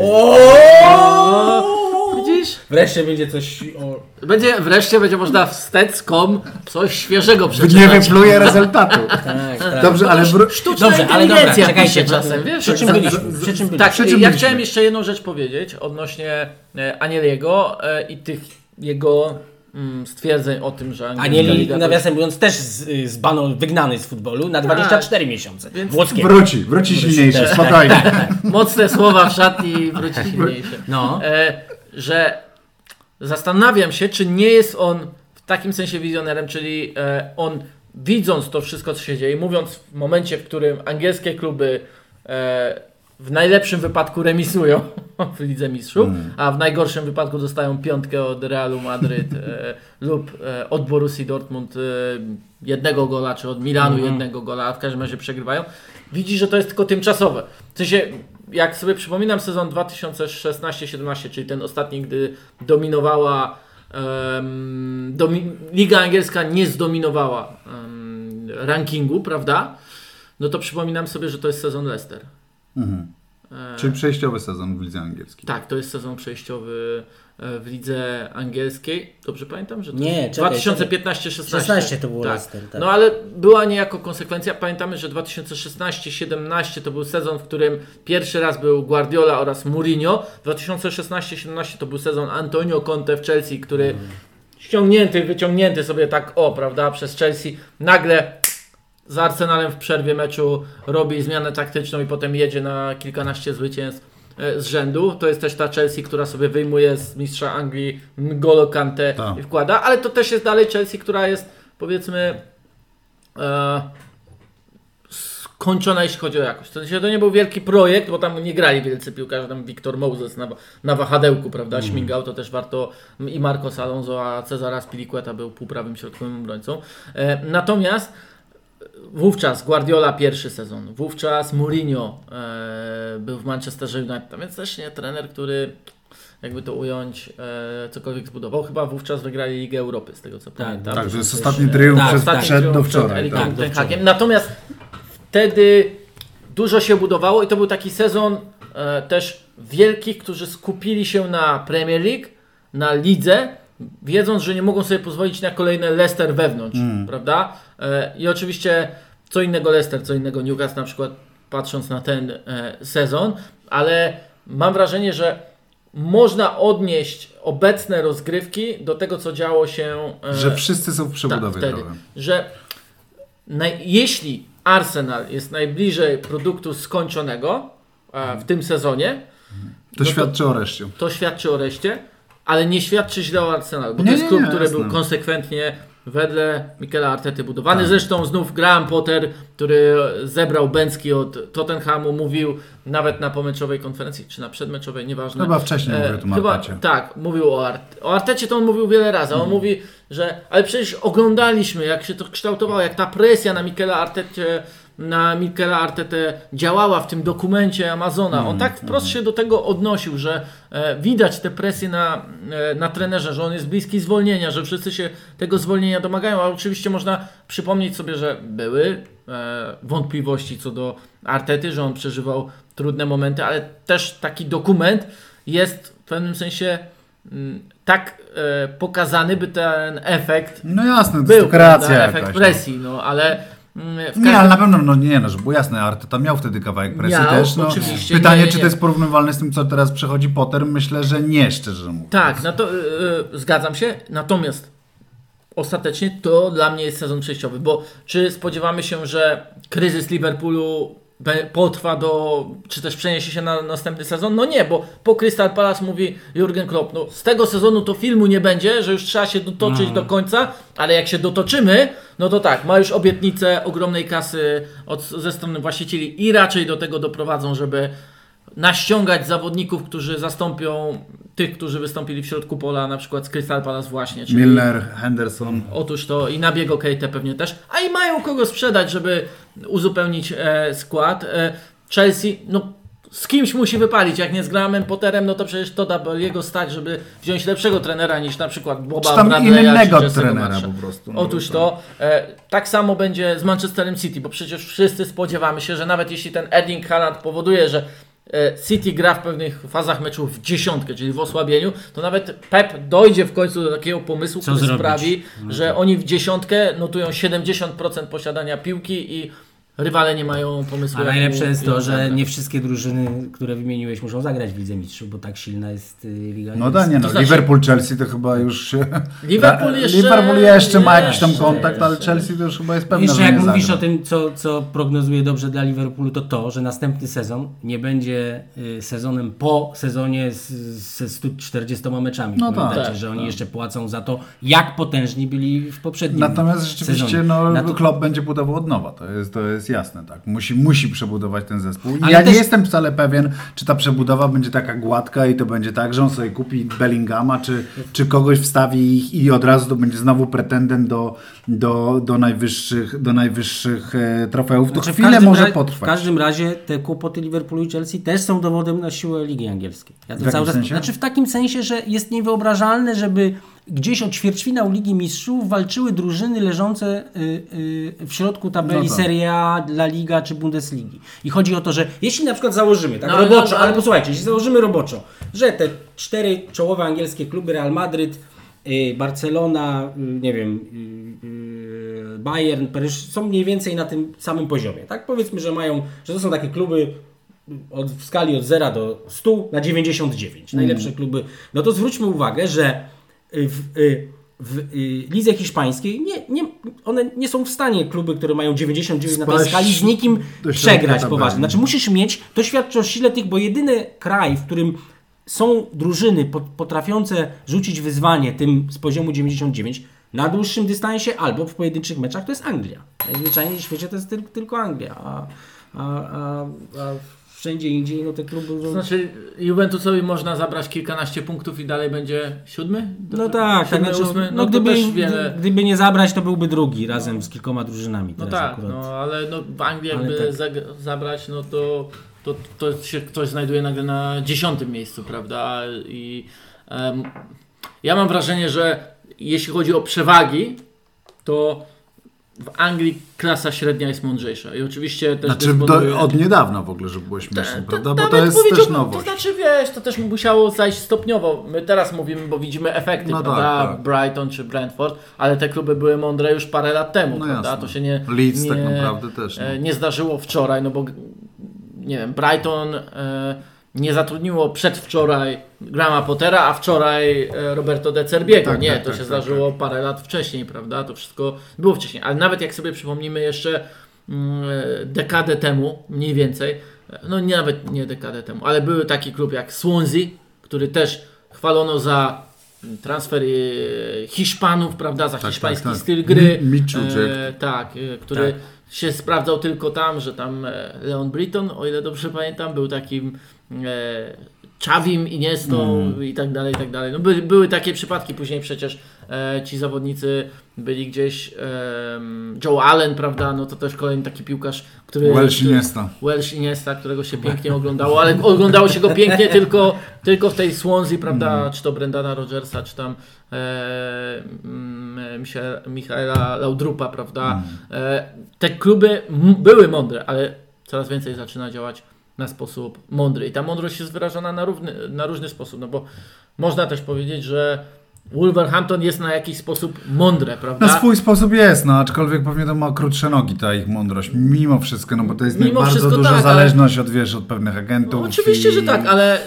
Widzisz? Wreszcie będzie coś o... Będzie, wreszcie będzie można w stec.com coś świeżego Nie przeczytać. wypluje rezultatu. Tak, tak. Dobrze, ale wró- Sztuczna Dobrze, ale dobra, czekajcie. czasem, wiesz? Przy czym byliśmy? Przy czym byliśmy? Tak, Przy czym ja byliśmy? chciałem jeszcze jedną rzecz powiedzieć odnośnie e, Anieliego e, i tych jego mm, stwierdzeń o tym, że Anieli, nawiasem mówiąc, też z, z bano, wygnany z futbolu na 24 miesiące. Więc- wróci, wróci silniejszy, tak, spokojnie. Mocne słowa w szatni i wróci silniejsze. No. E, że zastanawiam się, czy nie jest on w takim sensie wizjonerem, czyli e, on widząc to wszystko, co się dzieje, mówiąc w momencie, w którym angielskie kluby e, w najlepszym wypadku remisują w Lidze Mistrzów, a w najgorszym wypadku dostają piątkę od Realu Madryt e, lub e, od Borussii Dortmund e, jednego gola, czy od Milanu jednego gola, a w każdym razie przegrywają, widzi, że to jest tylko tymczasowe. W sensie, jak sobie przypominam sezon 2016-17, czyli ten ostatni, gdy dominowała em, domi Liga Angielska nie zdominowała em, rankingu, prawda? No to przypominam sobie, że to jest sezon Leicester. Mhm. E, Czyli przejściowy sezon w lidze angielskiej. tak, to jest sezon przejściowy e, w lidze angielskiej. Dobrze pamiętam, że to Nie, czekaj, 2015-16. 16 to było tak. Leicester, tak. No ale była niejako konsekwencja. Pamiętamy, że 2016-17 to był sezon, w którym pierwszy raz był Guardiola oraz Mourinho. 2016-17 to był sezon Antonio Conte w Chelsea, który ściągnięty, wyciągnięty sobie tak, o, prawda, przez Chelsea. Nagle z Arsenalem w przerwie meczu robi zmianę taktyczną i potem jedzie na kilkanaście zwycięstw e, z rzędu. To jest też ta Chelsea, która sobie wyjmuje z mistrza Anglii N'Golo Kante Tak. i wkłada, ale to też jest dalej Chelsea, która jest powiedzmy e, skończona jeśli chodzi o jakość. To, znaczy, to nie był wielki projekt, bo tam nie grali wielcy piłkarze, tam Victor Moses na, na wahadełku, prawda, śmigał, to też warto i Marcos Alonso, a Cezara Spilicueta był półprawym środkowym obrońcą. E, natomiast Wówczas Guardiola pierwszy sezon, wówczas Mourinho e, był w Manchesterze United, więc też nie trener, który jakby to ująć, e, cokolwiek zbudował. Chyba wówczas wygrali Ligę Europy, z tego co pamiętam. Tak, to jest ostatni triumf tak, przed, przed do przed wczoraj. Tak. do wczoraj. Natomiast wtedy dużo się budowało i to był taki sezon e, też wielkich, którzy skupili się na Premier League, na lidze, wiedząc, że nie mogą sobie pozwolić na kolejne Leicester wewnątrz, prawda? E, I oczywiście co innego Leicester, co innego Newcastle na przykład, patrząc na ten e, sezon, ale mam wrażenie, że można odnieść obecne rozgrywki do tego, co działo się e, Że wszyscy są w tak, przebudowie wtedy, że naj, jeśli Arsenal jest najbliżej produktu skończonego w tym sezonie, To no to- świadczy o reszcie. to świadczy o reszcie. Ale nie świadczy źle o Arsenalu, bo Nie, to jest nie, klub, nie, który jasne. był konsekwentnie wedle Mikela Artety budowany. Tak. Zresztą znów Graham Potter, który zebrał Bęcki od Tottenhamu, mówił nawet na pomeczowej konferencji, czy na przedmeczowej, nieważne. Chyba wcześniej mówił o E, chyba, Artecie. Tak, mówił o, Art o Artecie, to on mówił wiele razy. Mhm. On mówi, że ale przecież oglądaliśmy, jak się to kształtowało, jak ta presja na Mikela Artecie na Mikela Artetę działała w tym dokumencie Amazona. On tak wprost się do tego odnosił, że e, widać tę presję na, e, na trenerze, że on jest bliski zwolnienia, że wszyscy się tego zwolnienia domagają, a oczywiście można przypomnieć sobie, że były e, wątpliwości co do Artety, że on przeżywał trudne momenty, ale też taki dokument jest w pewnym sensie mm, tak pokazany, by ten efekt No jasne, to jest był, to kreacja prawda? jakaś. efekt no. presji, no ale w Nie, każdym ale na pewno, no nie, no, było jasne, Arteta miał wtedy kawałek presji Miał, też. No, oczywiście, pytanie, nie, nie, czy to jest porównywalne z tym, co teraz przechodzi Potter? Myślę, że nie, szczerze mówiąc. Tak, no to yy, zgadzam się. Natomiast ostatecznie to dla mnie jest sezon przejściowy, bo czy spodziewamy się, że kryzys Liverpoolu potrwa do, czy też przeniesie się na następny sezon? No nie, bo po Crystal Palace mówi Jurgen Klopp, no z tego sezonu to filmu nie będzie, że już trzeba się dotoczyć do końca, ale jak się dotoczymy, no to tak, ma już obietnicę ogromnej kasy od, ze strony właścicieli i raczej do tego doprowadzą, żeby naściągać zawodników, którzy zastąpią tych, którzy wystąpili w środku pola, na przykład z Crystal Palace właśnie, czyli Milner, Henderson. Otóż to i na biegu Keita pewnie też. A i mają kogo sprzedać, żeby uzupełnić e, skład. E, Chelsea, no z kimś musi wypalić. Jak nie z Grahamem Potterem, no to przecież to da jego stać, żeby wziąć lepszego trenera niż na przykład Boba Czy tam Bradley'a, innego czy trenera po prostu. no, Otóż to e, tak samo będzie z Manchesterem City, bo przecież wszyscy spodziewamy się, że nawet jeśli ten Erling Haaland powoduje, że City gra w pewnych fazach meczu w dziesiątkę, czyli w osłabieniu, to nawet Pep dojdzie w końcu do takiego pomysłu, Co który zrobić? sprawi, że oni w dziesiątkę notują 70% posiadania piłki i rywale nie mają pomysłu. A najlepsze jest to, że nie wszystkie drużyny, które wymieniłeś, muszą zagrać w Lidze Mistrzów, bo tak silna jest y, Liga No da, nie no, znaczy- Liverpool, Chelsea to chyba już. Liverpool jeszcze- Liverpool jeszcze ma jakiś tam jeszcze, kontakt, ale. Chelsea to już chyba jest pewne, Jeszcze jak mówisz zagra. o tym, co, co prognozuje dobrze dla Liverpoolu, to to, że następny sezon nie będzie y, sezonem po sezonie z, ze 140 meczami. No Pamiętacie, tak, że oni tak. jeszcze płacą za to, jak potężni byli w poprzednim Natomiast rzeczywiście sezonie. no, Na to- Klopp będzie budował od nowa, to jest, to jest jasne, tak. Musi, musi przebudować ten zespół. I Ale ja też- nie jestem wcale pewien, czy ta przebudowa będzie taka gładka i to będzie tak, że on sobie kupi Bellingama, czy, czy kogoś wstawi ich i od razu to będzie znowu pretendent do, do, do najwyższych, do najwyższych e, trofeów. To Znaczy, chwilę może ra- W potrwać. każdym razie te kłopoty Liverpoolu i Chelsea też są dowodem na siłę Ligi Angielskiej. Ja to W cały czas, sensie? Znaczy w takim sensie, że jest niewyobrażalne, żeby gdzieś od ćwierćfinał Ligi Mistrzów walczyły drużyny leżące y, y, w środku tabeli No tak. Serie A, La Liga czy Bundesligi. I chodzi o to, że jeśli na przykład założymy, tak No, roboczo, no, ale no. posłuchajcie, jeśli założymy roboczo, że te cztery czołowe angielskie kluby, Real Madryt, y, Barcelona, nie wiem, Bayern, Paryż są mniej więcej na tym samym poziomie. Tak powiedzmy, że mają, że to są takie kluby od, w skali od 0 do 100 na 99. Najlepsze kluby. No to zwróćmy uwagę, że w, y, w y, lidze hiszpańskiej nie, nie, one nie są w stanie kluby, które mają 99 na tej Spaść skali z nikim przegrać poważnie. Znaczy musisz mieć, to świadczy o sile tych, bo jedyny kraj, w którym są drużyny pot- potrafiące rzucić wyzwanie tym z poziomu 99 na dłuższym dystansie albo w pojedynczych meczach, to jest Anglia. Najzwyczajniej w świecie to jest tyl- tylko Anglia, a, a, a, a wszędzie indziej no te kluby... To znaczy Juventusowi można zabrać kilkanaście punktów i dalej będzie siódmy? No tak, tak siódmy, znaczy, ósmy, no, no, to gdyby, też wiele... gdyby nie zabrać, to byłby drugi razem z kilkoma drużynami. No tak, akurat. no ale no, w Anglii Ale jakby tak. zabrać, no to, to, to się ktoś znajduje nagle na dziesiątym miejscu, prawda? I em, ja mam wrażenie, że jeśli chodzi o przewagi, to w Anglii klasa średnia jest mądrzejsza. I oczywiście też Znaczy do, od niedawna w ogóle, żeby było śmieszne, prawda? Bo to jest też nowość. To znaczy, wiesz, to też musiało zajść stopniowo. My teraz mówimy, bo widzimy efekty, No tak, prawda? tak. Brighton czy Brentford, ale te kluby były mądre już parę lat temu, No prawda? jasne. To się nie, Leeds nie, tak naprawdę też, no. e, nie zdarzyło wczoraj, no bo nie wiem, Brighton e, nie zatrudniło przedwczoraj Grama Pottera, a wczoraj e, Roberto De Cerbiego. Tak, nie, tak, to tak, się tak, zdarzyło parę lat wcześniej, prawda? To wszystko było wcześniej. Ale nawet jak sobie przypomnimy jeszcze mm, e, dekadę temu, mniej więcej, e, no nie nawet nie dekadę temu, ale były taki klub jak Swansea, który też chwalono za transfer Hiszpanów, prawda, za hiszpański tak, tak. styl gry. Mi- Michu, e, tak, który Tak. Się sprawdzał tylko tam, że tam e, Leon Britton, o ile dobrze pamiętam, był takim e, Czawim, Iniestą Mm. i tak dalej, i tak dalej. No były, były takie przypadki, później przecież e, ci zawodnicy byli gdzieś, em, Joe Allen, prawda, no to też kolejny taki piłkarz, który... Welsh Iniesta. Welsh Iniesta, którego się pięknie oglądało, ale oglądało się go pięknie tylko, tylko w tej Swansea, prawda, czy to Brendana Rogersa, czy tam e, mm, Michaela, Michaela Laudrupa, prawda. E, te kluby były mądre, ale coraz więcej zaczyna działać na sposób mądry. I ta mądrość jest wyrażona na, równy, na różny sposób, no bo można też powiedzieć, że Wolverhampton jest na jakiś sposób mądre, prawda? Na swój sposób jest, no aczkolwiek pewnie to ma krótsze nogi ta ich mądrość, mimo wszystko, no bo to jest Mimo bardzo wszystko duża tak, ale- zależność od, wiesz, od pewnych agentów. No, oczywiście, i że tak, ale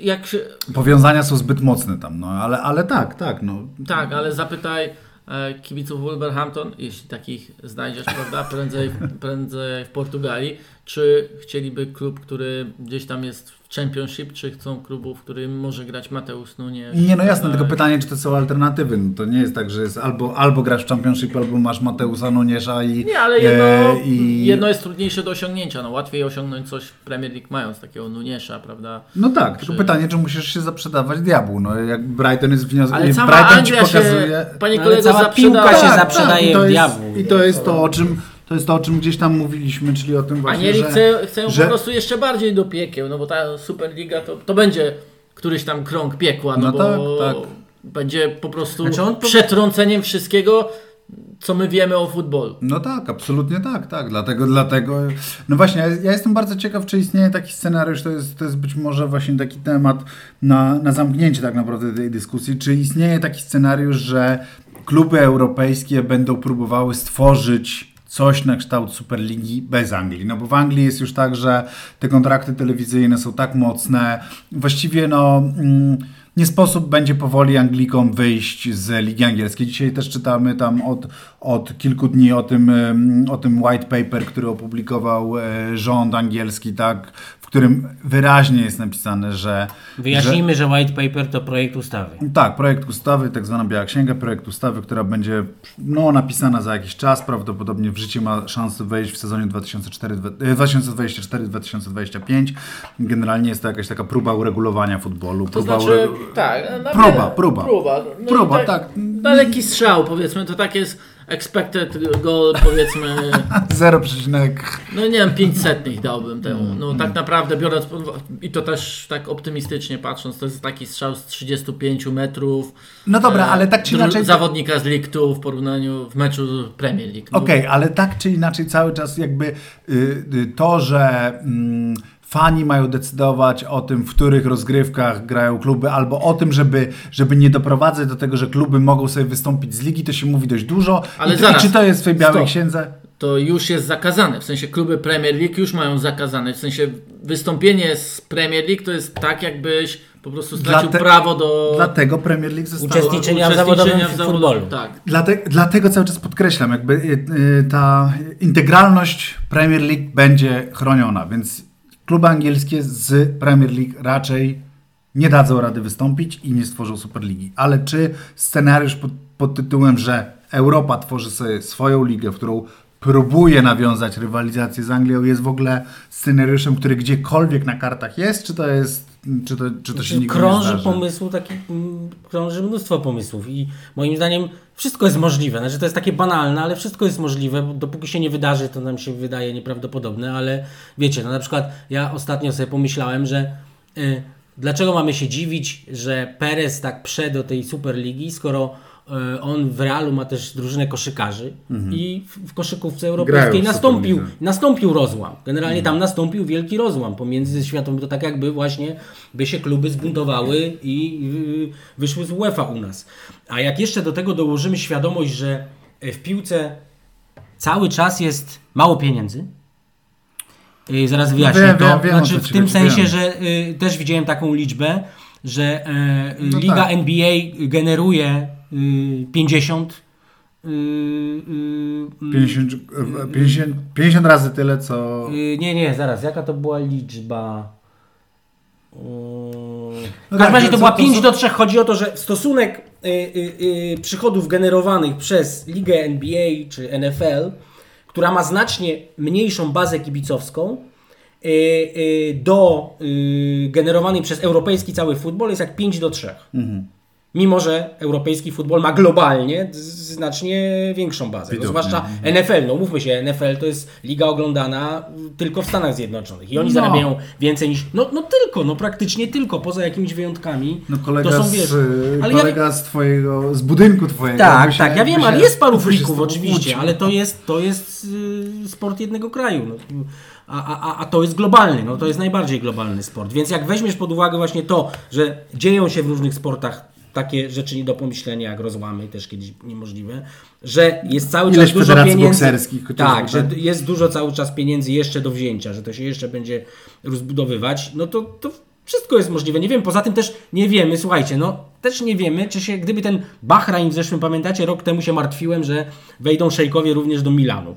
jak się, Powiązania są zbyt mocne tam, no ale, ale tak, tak, no. Tak, ale zapytaj e, kibiców Wolverhampton, jeśli takich znajdziesz, prawda, prędzej, prędzej w Portugalii, czy chcieliby klub, który gdzieś tam jest w Championship, czy chcą klubu, w którym może grać Mateusz Nunes? Nie, no jasne, e, tylko pytanie, czy to są alternatywy. No, to nie jest tak, że jest albo, albo grasz w Championship, albo masz Mateusa Nuniesza i... Nie, ale jedno, e, i... jedno jest trudniejsze do osiągnięcia. No, łatwiej osiągnąć coś w Premier League mając takiego Nunesza, prawda? No tak, tylko Czy- pytanie, czy musisz się zaprzedawać diabłu. No jak Brighton jest wniosek, Ale cała Brighton Anglia ci pokazuje... się, panie No, ale kolego, cała zaprzedała. piłka się Tak, zaprzedaje i to jest- diabłu. I to jest to, o czym... To jest to, o czym gdzieś tam mówiliśmy, czyli o tym właśnie, Anieli że... ją że- po prostu jeszcze bardziej do piekieł, no bo ta Superliga to, to będzie któryś tam krąg piekła, no, No bo tak, tak. będzie po prostu Znaczy przetrąceniem wszystkiego, co my wiemy o futbolu. No tak, absolutnie tak, tak. Dlatego, dlatego. No właśnie, ja, ja jestem bardzo ciekaw, czy istnieje taki scenariusz, to jest, to jest być może właśnie taki temat na, na zamknięcie tak naprawdę tej dyskusji. Czy istnieje taki scenariusz, że kluby europejskie będą próbowały stworzyć coś na kształt Superligi bez Anglii. No bo w Anglii jest już tak, że te kontrakty telewizyjne są tak mocne. Właściwie no. Mm, nie sposób będzie powoli Anglikom wyjść z Ligi Angielskiej. Dzisiaj też czytamy tam od, od kilku dni o tym, em, o tym white paper, który opublikował e, rząd angielski, tak, którym wyraźnie jest napisane, że... Wyjaśnijmy, że white paper to projekt ustawy. Tak, projekt ustawy, tak zwana Biała Księga, projekt ustawy, która będzie no, napisana za jakiś czas, prawdopodobnie w życie ma szansę wejść w sezonie 2004 e, 2024-2025. Generalnie jest to jakaś taka próba uregulowania futbolu. To próba znaczy, ure- tak. na Próba, próba. Próba, no Próba, tak. Daleki strzał, powiedzmy, to tak jest expected goal, powiedzmy, 0, no nie wiem, 500 dałbym temu. Mm, No tak naprawdę biorąc, i to też tak optymistycznie patrząc, to jest taki strzał z 35 metrów. No dobra, e, ale tak czy inaczej- Zawodnika z League Two w porównaniu w meczu Premier League. No, Okej, ale tak czy inaczej cały czas jakby y, y, to, że mm, fani mają decydować o tym, w których rozgrywkach grają kluby, albo o tym, żeby, żeby nie doprowadzać do tego, że kluby mogą sobie wystąpić z ligi, to się mówi dość dużo. Ale I, zaraz, I czy to jest w tej białej stop. księdze? to już jest zakazane. W sensie kluby Premier League już mają zakazane. W sensie wystąpienie z Premier League to jest tak, jakbyś po prostu stracił Dlate- prawo do Dlatego Premier League została... Uczestniczenia w zawodowym w futbolu. Tak. Dlate, dlatego cały czas podkreślam, jakby y, y, ta integralność Premier League będzie chroniona, więc kluby angielskie z Premier League raczej nie dadzą rady wystąpić i nie stworzą Superligi. Ale czy scenariusz pod, pod tytułem, że Europa tworzy sobie swoją ligę, w którą próbuje nawiązać rywalizację z Anglią, jest w ogóle scenariuszem, który gdziekolwiek na kartach jest, czy to jest, czy to, czy to się nigdy nie krąży zdarzy? pomysłu, taki, mm, krąży mnóstwo pomysłów i moim zdaniem wszystko jest możliwe. Znaczy to jest takie banalne, ale wszystko jest możliwe, bo dopóki się nie wydarzy, to nam się wydaje nieprawdopodobne, ale wiecie, no na przykład ja ostatnio sobie pomyślałem, że y, dlaczego mamy się dziwić, że Perez tak prze do tej Superligi, skoro on w Realu ma też drużynę koszykarzy i w, koszykówce europejskiej nastąpił, nastąpił rozłam. Generalnie tam nastąpił wielki rozłam pomiędzy światami. To tak jakby właśnie by się kluby zbuntowały i wyszły z UEFA u nas. A jak jeszcze do tego dołożymy świadomość, że w piłce cały czas jest mało pieniędzy, yy, zaraz wyjaśnię wiem, to. wiem, wiem, znaczy w tym sensie, wiem. że yy, też widziałem taką liczbę, że yy, No Liga tak. NBA generuje 50 yy, yy, 50, e, 50, 50 razy tyle, co... Yy, nie, nie, zaraz, jaka to była liczba? W każdym razie to co- była to 5 są- do 3. Chodzi o to, że stosunek y, y, y, przychodów generowanych przez ligę NBA czy NFL, która ma znacznie mniejszą bazę kibicowską, y, y, do y, generowanej przez europejski cały futbol jest jak 5 do 3. Mimo, że europejski futbol ma globalnie z- znacznie większą bazę. No, zwłaszcza NFL, no mówmy się, NFL to jest liga oglądana tylko w Stanach Zjednoczonych i oni No. zarabiają więcej niż. No, no tylko, no praktycznie tylko, poza jakimiś wyjątkami. No kolega, to są, z, wiesz, y, ale ja, kolega z twojego, z budynku twojego. tak, tak, ja wiem, ale jest paru z frików oczywiście, ale to jest, to jest y, sport jednego kraju. No. A, a, a- a to jest globalny, no to jest najbardziej globalny sport. Więc jak weźmiesz pod uwagę właśnie to, że dzieją się w różnych sportach takie rzeczy nie do pomyślenia, jak rozłamy, też kiedyś niemożliwe, że jest cały Ileś czas dużo pieniędzy. Tak, że tak? jest dużo cały czas pieniędzy jeszcze do wzięcia, że to się jeszcze będzie rozbudowywać, no to, to wszystko jest możliwe. Nie wiem, poza tym też nie wiemy, słuchajcie, no też nie wiemy, czy się, gdyby ten Bahrain w zeszłym, pamiętacie, rok temu się martwiłem, że wejdą szejkowie również do Milanu.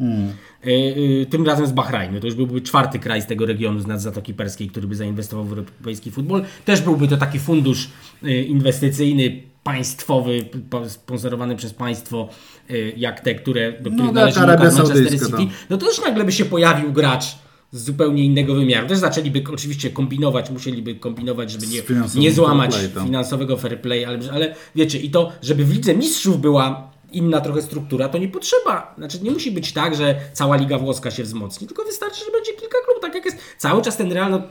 Y, y, tym razem z Bahrajnu. To już byłby czwarty kraj z tego regionu, z nad Zatoki Perskiej, który by zainwestował w europejski futbol. Też byłby to taki fundusz y, inwestycyjny, państwowy, sponsorowany przez państwo, jak te, które, do których tak, należy Arabia Manchester City. to. No to też nagle by się pojawił gracz z zupełnie innego wymiaru. Też zaczęliby oczywiście kombinować, musieliby kombinować, żeby nie, nie złamać fair play, to. finansowego fair play, ale, ale wiecie, i to, żeby w Lidze Mistrzów była inna trochę struktura, to nie potrzeba, znaczy nie musi być tak, że cała Liga Włoska się wzmocni, tylko wystarczy, że będzie kilka klubów, tak jak jest cały czas ten Real, no,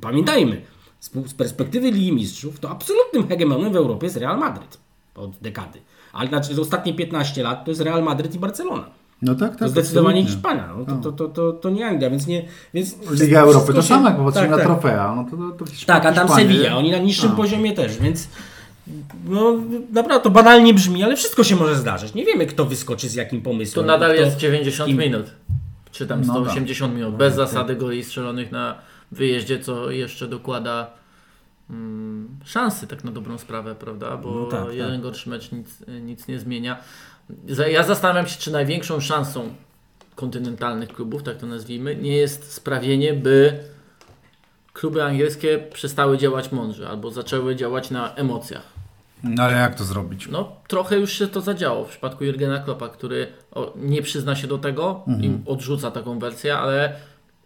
pamiętajmy, z, perspektywy Ligi Mistrzów, to absolutnym hegemonem w Europie jest Real Madryt od dekady. Ale znaczy, ostatnie 15 lat to jest Real Madryt i Barcelona. No tak, tak. To zdecydowanie absolutnie. Hiszpania, no, to, to, to, to, to nie Anglia, więc nie... Więc Liga Europy to samo, jak popatrzymy tak, na tak. trofea. No to, to, to Hiszpania, Tak, a tam Hiszpanie- Sevilla, oni na niższym A. poziomie też, więc no naprawdę to banalnie brzmi, ale wszystko się może zdarzyć. Nie wiemy, kto wyskoczy z jakim Tu pomysłem. nadal kto... jest 90 im- minut. Czy tam No 180 minut. Bez zasady goli strzelonych na wyjeździe, co jeszcze dokłada mm, szansy tak na dobrą sprawę, prawda? Bo No tak, jeden tak. gorszy mecz nic, nic nie zmienia. Ja zastanawiam się, czy największą szansą kontynentalnych klubów, tak to nazwijmy, nie jest sprawienie, by kluby angielskie przestały działać mądrze albo zaczęły działać na emocjach. No ale jak to zrobić? No, trochę już się to zadziało w przypadku Jurgena Kloppa, który nie przyzna się do tego i odrzuca taką wersję, ale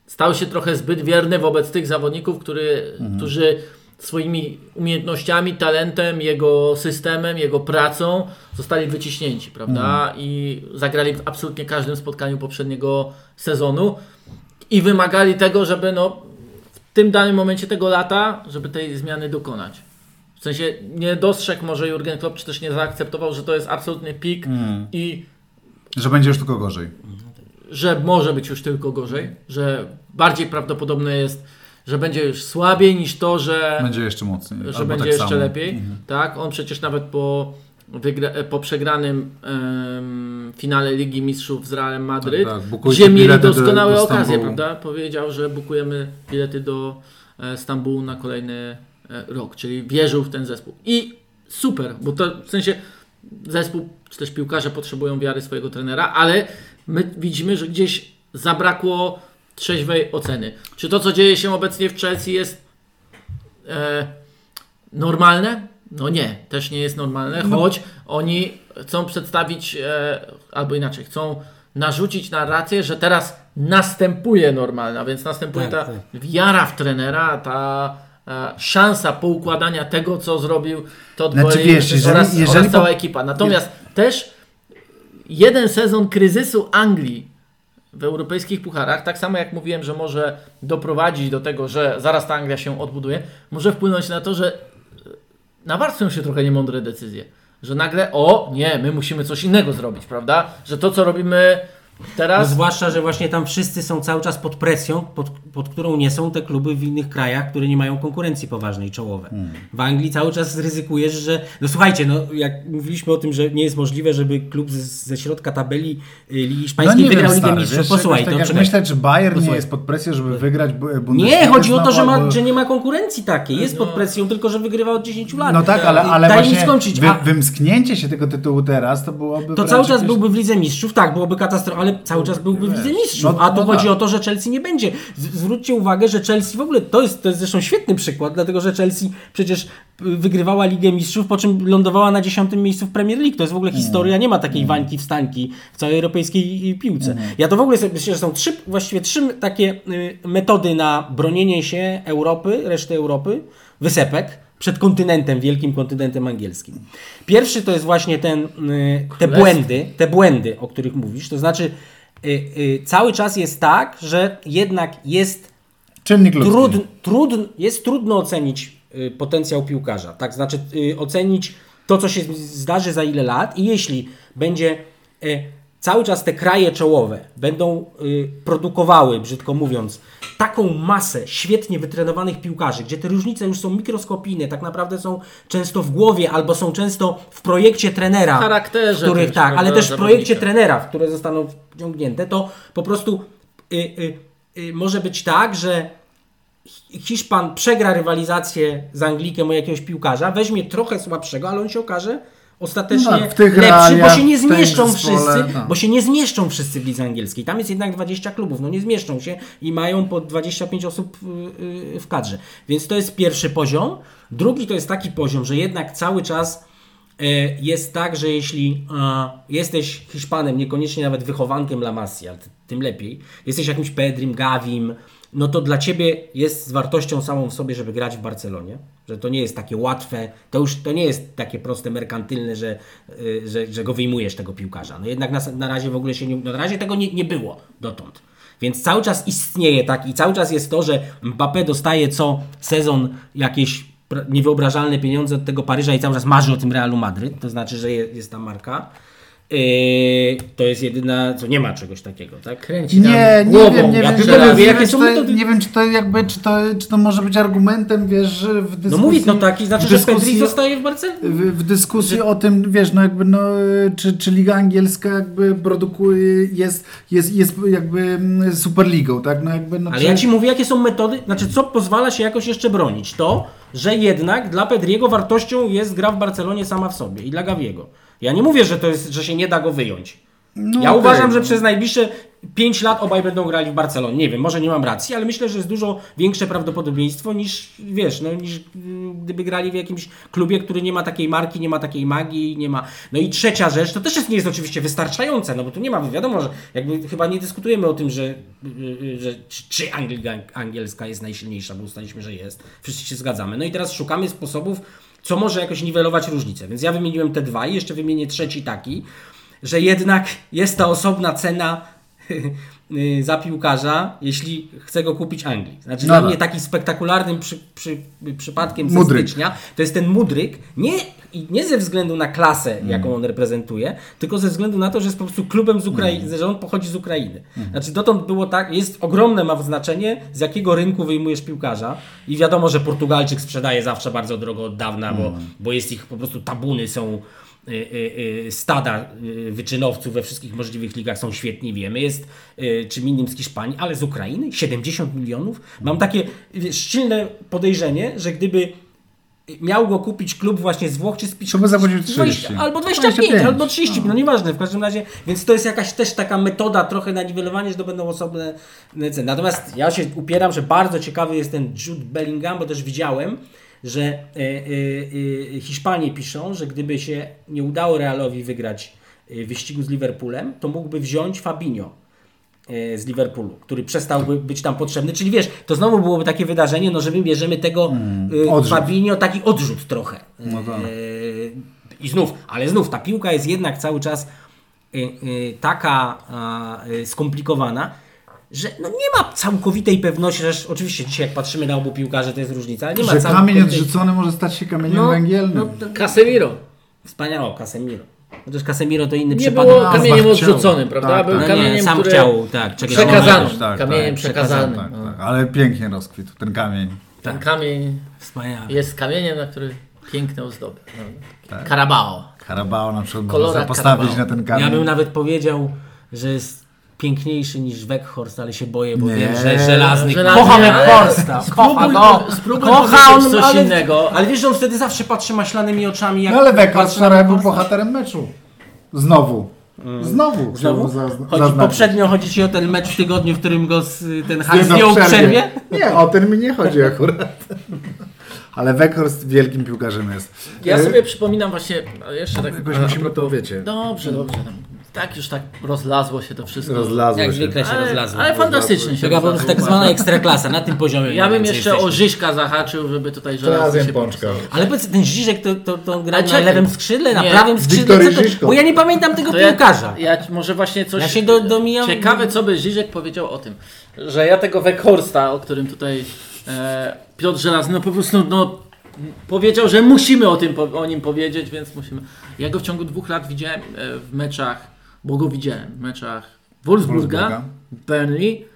stał się trochę zbyt wierny wobec tych zawodników, który, którzy swoimi umiejętnościami, talentem, jego systemem, jego pracą zostali wyciśnięci, prawda? I zagrali w absolutnie każdym spotkaniu poprzedniego sezonu i wymagali tego, żeby no, w tym danym momencie tego lata, żeby tej zmiany dokonać. W sensie nie dostrzegł może Jurgen Klopp, czy też nie zaakceptował, że to jest absolutny pik i Że będzie już tylko gorzej. że może być już tylko gorzej, że bardziej prawdopodobne jest, że będzie już słabiej niż to, że, Będzie jeszcze mocniej. że będzie tak jeszcze samo. lepiej. Tak, on przecież nawet po, po przegranym em, finale Ligi Mistrzów z Realem Madryt, Tak, tak, gdzie mieli bilety do- doskonałe do okazje, prawda? Powiedział, że bukujemy bilety do e, Stambułu na kolejny e, rok, czyli wierzył w ten zespół. I super, bo to w sensie zespół, czy też piłkarze potrzebują wiary swojego trenera, ale my widzimy, że gdzieś zabrakło trzeźwej oceny. Czy to, co dzieje się obecnie w Chelsea jest e, normalne? No nie, też nie jest normalne, No. choć oni chcą przedstawić, e, albo inaczej, chcą narzucić narrację, że teraz następuje normalna, więc następuje Tak, ta tak. wiara w trenera, ta e, szansa poukładania tego, co zrobił Todd Znaczy, Boehly wiesz, jeżeli- oraz, jeżeli oraz cała po- ekipa. Natomiast też jeden sezon kryzysu Anglii w europejskich pucharach, tak samo jak mówiłem, że może doprowadzić do tego, że zaraz ta Anglia się odbuduje, może wpłynąć na to, że e, nawarstwią się trochę niemądre decyzje. Że nagle, o nie, my musimy coś innego zrobić, prawda? Że to, co robimy No, teraz, zwłaszcza, że właśnie tam wszyscy są cały czas pod presją, pod, pod którą nie są te kluby w innych krajach, które nie mają konkurencji poważnej, czołowej. Hmm. W Anglii cały czas ryzykujesz, że... No słuchajcie, no jak mówiliśmy o tym, że nie jest możliwe, żeby klub ze, ze środka tabeli y, Ligi No Hiszpańskiej nie wygrał Ligę Mistrzów. Posłuchaj, jakoś to tak jak myśleć, że Bayern nie Posłuchaj. jest pod presją, żeby wygrać Bu- Bundesligę. Nie, chodzi o to, że, ma, że nie ma konkurencji takiej. Jest pod presją, tylko że wygrywa od 10 lat. No tak, ale, ale daj właśnie skończyć. wy, wymsknięcie się tego tytułu teraz to byłoby To cały czas byłby w Lidze Mistrzów, tak, byłoby katastrofalne, ale cały czas byłby w Lidze Mistrzów. no- A tu no chodzi tak. o to, że Chelsea nie będzie. Zwróćcie uwagę, że Chelsea w ogóle, to jest, to jest zresztą świetny przykład, dlatego że Chelsea przecież y, wygrywała Ligę Mistrzów, po czym lądowała na dziesiątym miejscu w Premier League. To jest w ogóle historia, nie ma takiej wańki wstańki w całej europejskiej y, piłce. Ja to w ogóle myślę, że są trzy, właściwie trzy takie y, metody na bronienie się Europy, reszty Europy, wysepek przed kontynentem, wielkim kontynentem angielskim. Pierwszy to jest właśnie ten, y, te błędy, te błędy, o których mówisz, to znaczy y, y, cały czas jest tak, że jednak jest Czynnik ludzki. trudn, trudn, jest trudno ocenić y, potencjał piłkarza, tak znaczy y, ocenić to, co się zdarzy za ile lat i jeśli będzie y, cały czas te kraje czołowe będą y, produkowały, brzydko mówiąc, taką masę świetnie wytrenowanych piłkarzy, gdzie te różnice już są mikroskopijne, tak naprawdę są często w głowie albo są często w projekcie trenera, W charakterze których, też, tak, ale też w projekcie trenera, w które zostaną wciągnięte, to po prostu y, y, y, może być tak, że Hi- Hiszpan przegra rywalizację z Anglikiem o jakiegoś piłkarza, weźmie trochę słabszego, ale on się okaże ostatecznie No tak, w tych lepszy, bo realiach, się nie zmieszczą zespole, wszyscy, tak. bo się nie zmieszczą wszyscy w lidze angielskiej. Tam jest jednak 20 klubów, no nie zmieszczą się i mają po 25 osób y, y, w kadrze. Więc to jest pierwszy poziom. Drugi to jest taki poziom, że jednak cały czas y, jest tak, że jeśli e, jesteś Hiszpanem, niekoniecznie nawet wychowankiem La Masia, tym lepiej, jesteś jakimś Pedrim, Gavim, no to dla Ciebie jest z wartością samą w sobie, żeby grać w Barcelonie, że to nie jest takie łatwe, to już to nie jest takie proste, merkantylne, że, y, że, że go wyjmujesz tego piłkarza. No jednak na, na razie w ogóle się nie, no na razie tego nie, nie było dotąd. Więc cały czas istnieje tak i cały czas jest to, że Mbappé dostaje co sezon jakieś niewyobrażalne pieniądze od tego Paryża i cały czas marzy o tym Realu Madryt, to znaczy, że je, jest ta marka. Yy, to jest jedyna, co nie ma czegoś takiego, tak? Kręci tam Nie, nie głową, wiem, nie jak wiem, Jakie wiem, czy są to, metody? nie wiem, czy to jakby, czy to, czy to może być argumentem, wiesz, że w dyskusji... No mówić, no taki, znaczy, w że Pedri zostaje w Barcelonie. w, w dyskusji o tym, wiesz, no jakby, no, czy, czy Liga Angielska jakby produkuje, jest, jest, jest jakby mm, Superligą, tak? No jakby, no, Ale czy- ja Ci mówię, jakie są metody, znaczy co pozwala się jakoś jeszcze bronić. To, że jednak dla Pedriego wartością jest gra w Barcelonie sama w sobie i dla Gaviego. Ja nie mówię, że to jest, że się nie da go wyjąć. No ja okej, uważam, że no. przez najbliższe 5 lat obaj będą grali w Barcelonie. Nie wiem, może nie mam racji, ale myślę, że jest dużo większe prawdopodobieństwo niż, wiesz, no, niż mm, gdyby grali w jakimś klubie, który nie ma takiej marki, nie ma takiej magii, nie ma... No i trzecia rzecz, to też jest, nie jest oczywiście wystarczające, no bo tu nie ma, wiadomo, że jakby chyba nie dyskutujemy o tym, że, y, y, że czy, Anglika angielska jest najsilniejsza, bo ustaliliśmy, że jest. Wszyscy się zgadzamy. No i teraz szukamy sposobów, co może jakoś niwelować różnice. Więc ja wymieniłem te dwa i jeszcze wymienię trzeci taki, że jednak jest ta osobna cena y, za piłkarza, jeśli chce go kupić Anglii. Znaczy No dla tak. mnie takim spektakularnym przy, przy, przypadkiem ze stycznia to jest ten Mudryk, nie, nie ze względu na klasę, Mm. jaką on reprezentuje, tylko ze względu na to, że jest po prostu klubem z Ukrainy, Mm. że on pochodzi z Ukrainy. Znaczy dotąd było tak, jest ogromne ma znaczenie, z jakiego rynku wyjmujesz piłkarza i wiadomo, że Portugalczyk sprzedaje zawsze bardzo drogo od dawna, bo, Mm. bo jest ich po prostu tabuny, są stada y, wyczynowców we wszystkich możliwych ligach są świetni, wiemy. Jest y, czym innym z Hiszpanii, ale z Ukrainy 70 milionów. Mam takie silne podejrzenie, że gdyby miał go kupić klub właśnie z Włoch czy z Pisz- To by zapłacił 30. albo 25, 25. albo 30, no nieważne, w każdym razie, więc to jest jakaś też taka metoda trochę na niwelowanie, że to będą osobne ceny. Natomiast ja się upieram, że bardzo ciekawy jest ten Jude Bellingham, bo też widziałem, że e, e, e, Hiszpanie piszą, że gdyby się nie udało Realowi wygrać wyścigu z Liverpoolem, to mógłby wziąć Fabinho z Liverpoolu, który przestałby być tam potrzebny. Czyli wiesz, to znowu byłoby takie wydarzenie, no że my bierzemy tego e, odrzut. Fabinho, taki odrzut trochę. No tak. I znów, ale znów ta piłka jest jednak cały czas taka skomplikowana, że no nie ma całkowitej pewności, że oczywiście dzisiaj jak patrzymy na obu piłkarzy to jest różnica, ale nie ma Że kamień całkowitej... odrzucony może stać się kamieniem No, węgielnym. no, to- Casemiro. Wspaniało, Casemiro. Chociaż Casemiro to inny Nie przypadek. było No, kamieniem odrzuconym, prawda? Tak, Był tak. No nie, kamieniem, sam który... chciał, tak, czekaj, Przekazany. Tak, kamieniem tak, przekazanym. Tak, no. tak. Ale pięknie rozkwitł ten kamień. Ten kamień Wspaniale. jest kamieniem, na który piękne ozdoby. No. Tak. Karabao. Carabao na przykład można postawić Carabao. na ten kamień. Ja bym nawet powiedział, że jest piękniejszy niż Weghorst, ale się boję, bo Nie. wiem, że żelazny. Żelazny, Kocha Weghorsta. Kocha spróbuj- go. spróbuj Kocha on, coś ale, No innego. Ale wiesz, że on wtedy zawsze patrzy maślanymi oczami. Jak No ale Weghorst wczoraj był bohaterem meczu. Znowu. Znowu. Znowu? zazn- Chodzi, poprzednio chodzi ci o ten mecz w tygodniu, w którym go z, ten Nie, hak no, zdjął w przerwie? Nie, o ten mi nie chodzi akurat. Ale Weghorst wielkim piłkarzem jest. Ja E, sobie przypominam właśnie, jeszcze tak... Jakoś musimy to, wiecie, Dobrze, dobrze. Tak już tak rozlazło się to wszystko. rozlazło Jak się. zwykle się Ale, rozlazło. ale fantastycznie się Taka po prostu rozlazło. tak zwana ekstraklasa, na tym poziomie. Ja bym jeszcze jesteśmy. o Żyżka zahaczył, żeby tutaj żelazny Razem się pączka. Ale powiedz, ten Żyżek to, to, to Ale na lewym skrzydle, na Nie. prawym skrzydle? To, bo ja nie pamiętam tego To ja, piłkarza. ja może właśnie coś... Ja się do- domijam- Ciekawe, co by Żyżek powiedział o tym, że ja tego Weghorsta, o którym tutaj e, Piotr Żelazny, no po prostu no, powiedział, że musimy o tym o nim powiedzieć, więc musimy. Ja go w ciągu dwóch lat widziałem e, w meczach, bo go widziałem w meczach Wolfsburga, Wolfsburga. Burnley,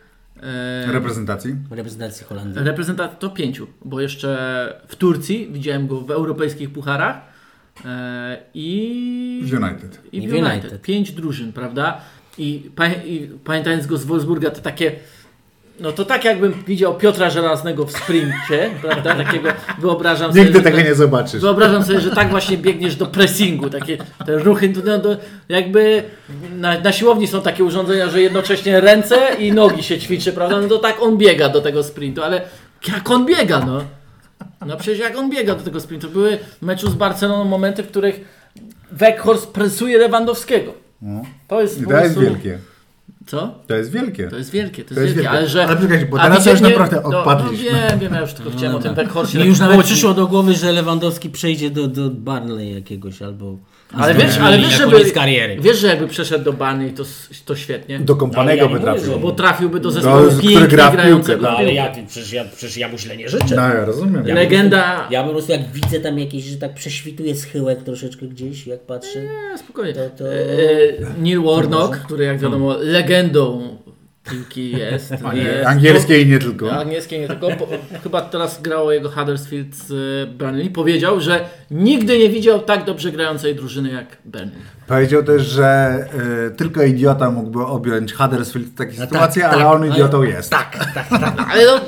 e, Reprezentacji. Reprezentacji Holandii. reprezentant to pięciu, bo jeszcze w Turcji widziałem go w europejskich pucharach e, i W United. i w I w United. United. Pięć drużyn, prawda? I, pa, I pamiętając go z Wolfsburga, to takie. No to tak jakbym widział Piotra Żelaznego w sprincie, prawda? Takiego wyobrażam sobie. Nigdy tego tak- nie zobaczysz. Wyobrażam sobie, że tak właśnie biegniesz do pressingu, takie te ruchy, no, no, jakby na, na siłowni są takie urządzenia, że jednocześnie ręce i nogi się ćwiczy, prawda? No to tak on biega do tego sprintu, ale jak on biega, no? No przecież jak on biega do tego sprintu. Były w meczu z Barceloną momenty, w których Weghorst presuje Lewandowskiego. No. To jest I to jest wielkie. Co? To jest wielkie. To jest wielkie, to jest, To jest wielkie, wielkie. ale że... Ale poczekajcie, bo teraz już naprawdę no, odpadliśmy. No wiem, wiem, ja już tylko chciałem o tym Weghorstie Mi tak już nawet przyszło do głowy, że Lewandowski przejdzie do, do Barnley jakiegoś albo... Ale wiesz, ale wiesz, żeby, wiesz, że jakby przeszedł do Barney, to, to świetnie. Do kompanego Ale ja by trafił. Bo trafiłby do No, zespołu który pięknie gra w piłkę, grającego. no, ale ja, przecież, ja, przecież ja mu źle nie życzę. No ja rozumiem. Ja Legenda... Ja po prostu jak widzę tam jakieś, że tak prześwituje schyłek troszeczkę gdzieś, jak patrzę. Nie, spokojnie. To- to- E, Neil Warnock, który jak wiadomo legendą piłki jest. jest Angielskiej i nie tylko. No, angielskiej nie tylko. Po, chyba teraz grało jego Huddersfield z e, Burnley. Powiedział, że nigdy nie widział tak dobrze grającej drużyny jak Burnley. Powiedział też, że y, tylko idiota mógłby objąć Huddersfield w takiej No sytuacji, tak, ale tak, on idiotą ale- jest. Tak, tak, tak. Ale no,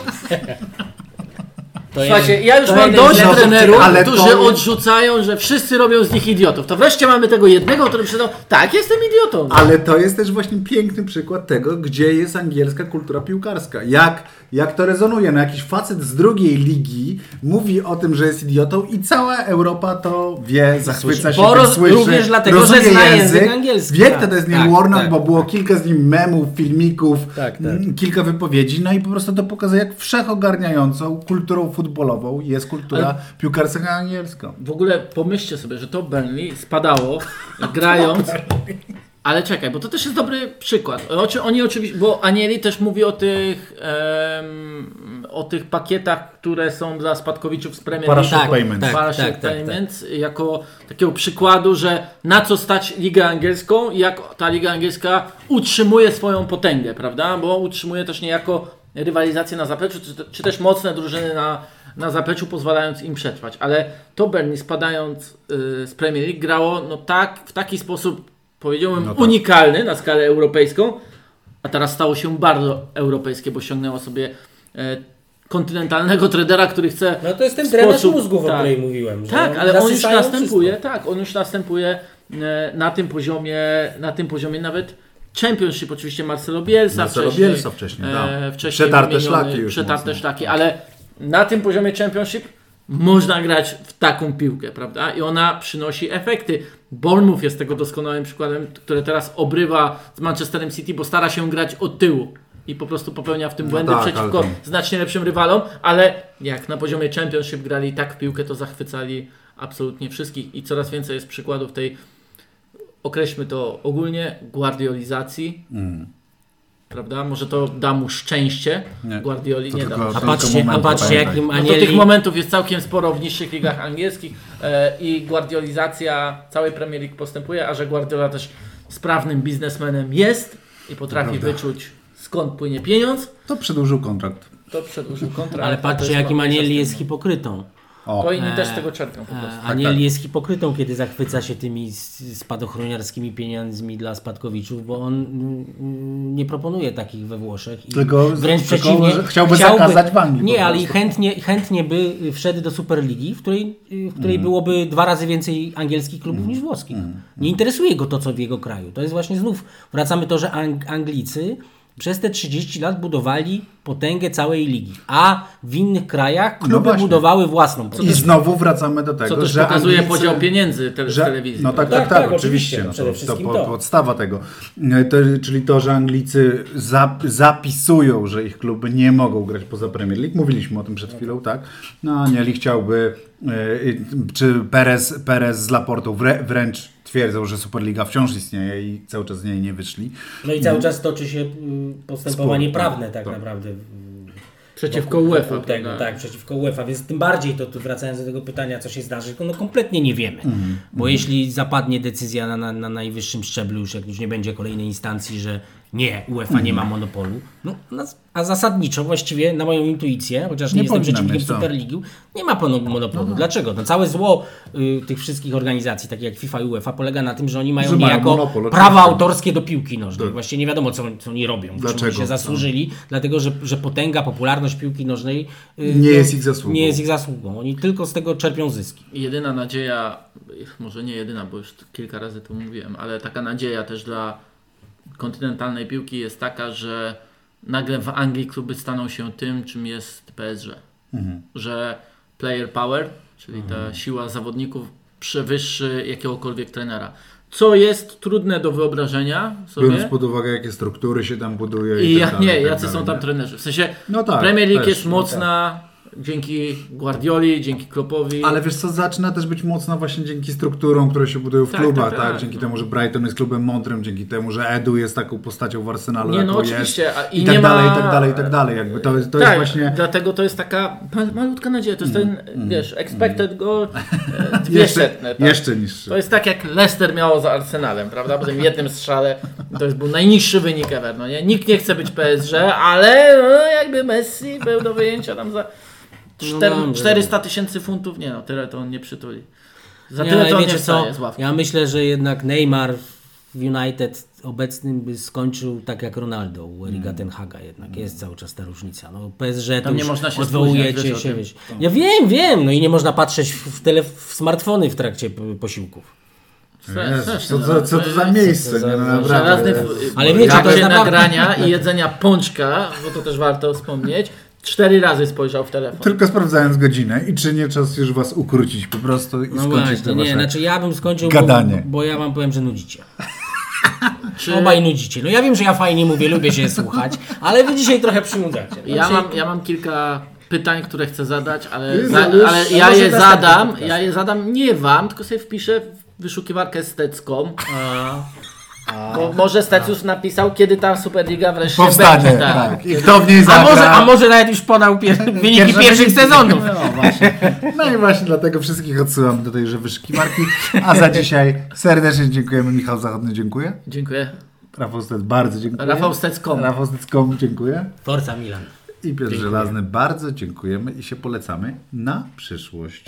To słuchajcie, ja już to mam dość z- trenerów, ale którzy to- odrzucają, że wszyscy robią z nich idiotów. To wreszcie mamy tego jednego, który przydał. Tak, jestem idiotą. Ale to jest też właśnie piękny przykład tego, gdzie jest angielska kultura piłkarska. Jak, jak to rezonuje. No jakiś facet z drugiej ligi mówi o tym, że jest idiotą i cała Europa to wie, zachwyca się, Bo roz- słyszy, również dlatego, rozumie że zna język angielski. Wie, Tak, kto to jest tak, Neil Warnock, tak, bo było tak. kilka z nim memów, filmików, Tak, tak. mm, kilka wypowiedzi, no i po prostu to pokazuje, jak wszechogarniającą kulturą futbolową jest kultura piłkarska angielska. W ogóle pomyślcie sobie, że to Burnley spadało grając. Ale czekaj, bo to też jest dobry przykład. Oczy- Oni oczywiście, bo Anieli też mówi o tych, em, o tych pakietach, które są dla spadkowiczów z Premier League. Parachute Tak, payments. tak, Parachute tak, tak, payments, jako takiego przykładu, że na co stać Ligę Angielską i jak ta Liga Angielska utrzymuje swoją potęgę, prawda? Bo utrzymuje też niejako rywalizację na zapleczu, czy, czy też mocne drużyny na, na zapleczu, pozwalając im przetrwać. Ale to Burnley spadając y, z Premier League grało no tak, w taki sposób, powiedziałbym, No tak. unikalny na skalę europejską, a teraz stało się bardzo europejskie, bo ściągnęło sobie e, kontynentalnego tradera, który chce No to jest ten drenaż sposób- mózgów, o tak. której mówiłem. że Tak, ale on już następuje, wszystko. tak, on już następuje e, na tym poziomie, na tym poziomie nawet Championship, oczywiście Marcelo Bielsa Marcelo wcześniej. Bielsa wcześniej, tak. e, wcześniej Przetarte szlaki już Przetarte mocno. szlaki, ale na tym poziomie Championship można grać w taką piłkę, prawda? I ona przynosi efekty. Bournemouth jest tego doskonałym przykładem, które teraz obrywa z Manchesterem City, bo stara się grać od tyłu i po prostu popełnia w tym No błędy tak, przeciwko ale znacznie lepszym rywalom, ale jak na poziomie Championship grali tak w piłkę, to zachwycali absolutnie wszystkich i coraz więcej jest przykładów tej, określmy to ogólnie, guardiolizacji, Mm. prawda? Może to da mu szczęście, Nie. Guardioli To nie da A patrzcie, a patrzcie jakim no to tych Anieli... momentów jest całkiem sporo w niższych ligach angielskich e, i guardiolizacja całej Premier League postępuje, a że Guardiola też sprawnym biznesmenem jest i potrafi wyczuć skąd płynie pieniądz, To przedłużył kontrakt. to przedłużył kontrakt. Ale patrzcie jakim Anieli jest hipokrytą. O. To inni też z tego czerpią po prostu. A Aniel jest hipokrytą, kiedy zachwyca się tymi spadochroniarskimi pieniędzmi dla spadkowiczów, bo on mm, nie proponuje takich we Włoszech. I Tylko- wręcz tylko, przeciwnie. że chciałby zakazać w Anglii Nie, ale i prostu. chętnie, chętnie by wszedł do Superligi, w której, w której byłoby dwa razy więcej angielskich klubów niż włoskich. Mhm. Nie interesuje go to, co w jego kraju. To jest właśnie znów, wracamy to, że Ang- Anglicy przez te 30 lat budowali potęgę całej ligi, a w innych krajach kluby No budowały własną potęgę. I znowu wracamy do tego, Co też że pokazuje Anglicy- podział pieniędzy te, Że, telewizji. no tak, Tak, tak, tak, tak, oczywiście. oczywiście, No to, to, to. podstawa tego. E, To, czyli to, że Anglicy zap, zapisują, że ich kluby nie mogą grać poza Premier League. Mówiliśmy o tym przed chwilą, tak? No, Anieli chciałby, e, czy Perez, Perez z Laportą wrę, wręcz twierdzą, że Superliga wciąż istnieje i cały czas z niej nie wyszli. No i cały czas toczy się y, postępowanie Spór, tak, prawne tak, tak. naprawdę. y, Przeciwko wokół- UEFA, wokół Tego, prawda? tak, przeciwko UEFA, więc tym bardziej to tu wracając do tego pytania, co się zdarzy, no kompletnie nie wiemy. Mhm, Bo jeśli zapadnie decyzja na, na, na najwyższym szczeblu, już jak już nie będzie kolejnej instancji, że nie, UEFA nie ma monopolu, no, a zasadniczo właściwie na moją intuicję, chociaż nie, Nie jestem przeciwnikiem to. Superligi, nie ma pono- monopolu. Dlaczego? No, całe zło y, tych wszystkich organizacji, takich jak FIFA i UEFA, polega na tym, że oni mają Że mają niejako monopol, oczywiście. prawa autorskie do piłki nożnej. Właściwie nie wiadomo, co, co oni robią. Dlaczego? Czym się zasłużyli, dlatego że, że potęga, popularność piłki nożnej y, Nie jest ich zasługą. Nie jest ich zasługą. Oni tylko z tego czerpią zyski. Jedyna nadzieja, może nie jedyna, bo już kilka razy to mówiłem, ale taka nadzieja też dla kontynentalnej piłki jest taka, że nagle w Anglii kluby staną się tym, czym jest PSG. Że player power, czyli ta siła zawodników przewyższy jakiegokolwiek trenera. Co jest trudne do wyobrażenia Biorąc sobie. pod uwagę, jakie struktury się tam buduje. I tak ja, dalej, nie, tak jacy dalej, są tam nie? trenerzy. W sensie No tak, Premier League też, jest no mocna dzięki Guardioli, dzięki Kloppowi. Ale wiesz co, zaczyna też być mocna właśnie dzięki strukturom, które się budują w Tak, klubach, tak, tak, tak, Dzięki no. temu, że Brighton jest klubem mądrym, dzięki temu, że Edu jest taką postacią w Arsenalu, Nie, no oczywiście, jest. i I, tak ma- dalej, i tak dalej, i tak dalej. Jakby to, jest- to tak, jest właśnie... dlatego to jest taka ma- malutka nadzieja. To jest ten, wiesz, expected goal e, dwie Mm, Jeszcze, setne. Tak? jeszcze niższy. To jest tak jak Leicester miało za Arsenalem, prawda? Po tym jednym strzale to jest był najniższy wynik ever, no nie? Nikt nie chce być PSG, ale no, jakby Messi był do wyjęcia tam za czter, No dobrze. 400 tysięcy funtów. Nie no, tyle to on nie przytuli. Za Nie, tyle to on nie wiecie co? wstaje z ławki. Ja myślę, że jednak Neymar w United obecnym by skończył tak jak Ronaldo u Erika Ten Haga jednak. Jest cały czas ta różnica. No PSG to nie można się odwołujecie się. Wiesz. Ja wiem, wiem. No i nie można patrzeć w, tele, w smartfony w trakcie posiłków. Jezus, co, co, co to za miejsce, za- nie, no naprawdę. Ale wiecie, to to jest nagrania i jedzenia pączka, bo to też warto wspomnieć, cztery razy spojrzał w telefon. Tylko sprawdzając godzinę i czy nie czas już was ukrócić po prostu i No skończyć właśnie, te nie, wasze... znaczy ja bym skończył, bo, gadanie. bo ja wam powiem, że nudzicie. Czy... Obaj nudzicie. No ja wiem, że ja fajnie mówię, lubię się słuchać, ale wy dzisiaj trochę przynudzacie. Ja dzisiaj- mam, ja mam kilka pytań, które chcę zadać, ale, za, ale a ja je zadam, ja je zadam nie wam, tylko sobie wpiszę w wyszukiwarkę stecką. Bo może Stecus napisał, kiedy ta Superliga wreszcie Powstanie, będzie. tak. I kto w niej A zagra. może, a może nawet już podał pier- wyniki Pierwsze pierwszych wyniki. sezonów. No właśnie. No i właśnie dlatego wszystkich odsyłam do tejże wyszukiwarki. A za dzisiaj serdecznie dziękujemy. Michał Zachodny, dziękuję. Dziękuję. Rafał Stec, bardzo dziękuję. Rafał Stec.com. Rafał Stec.com, dziękuję. Forza Milan. I Piotr Żelazny, bardzo dziękujemy i się polecamy na przyszłość.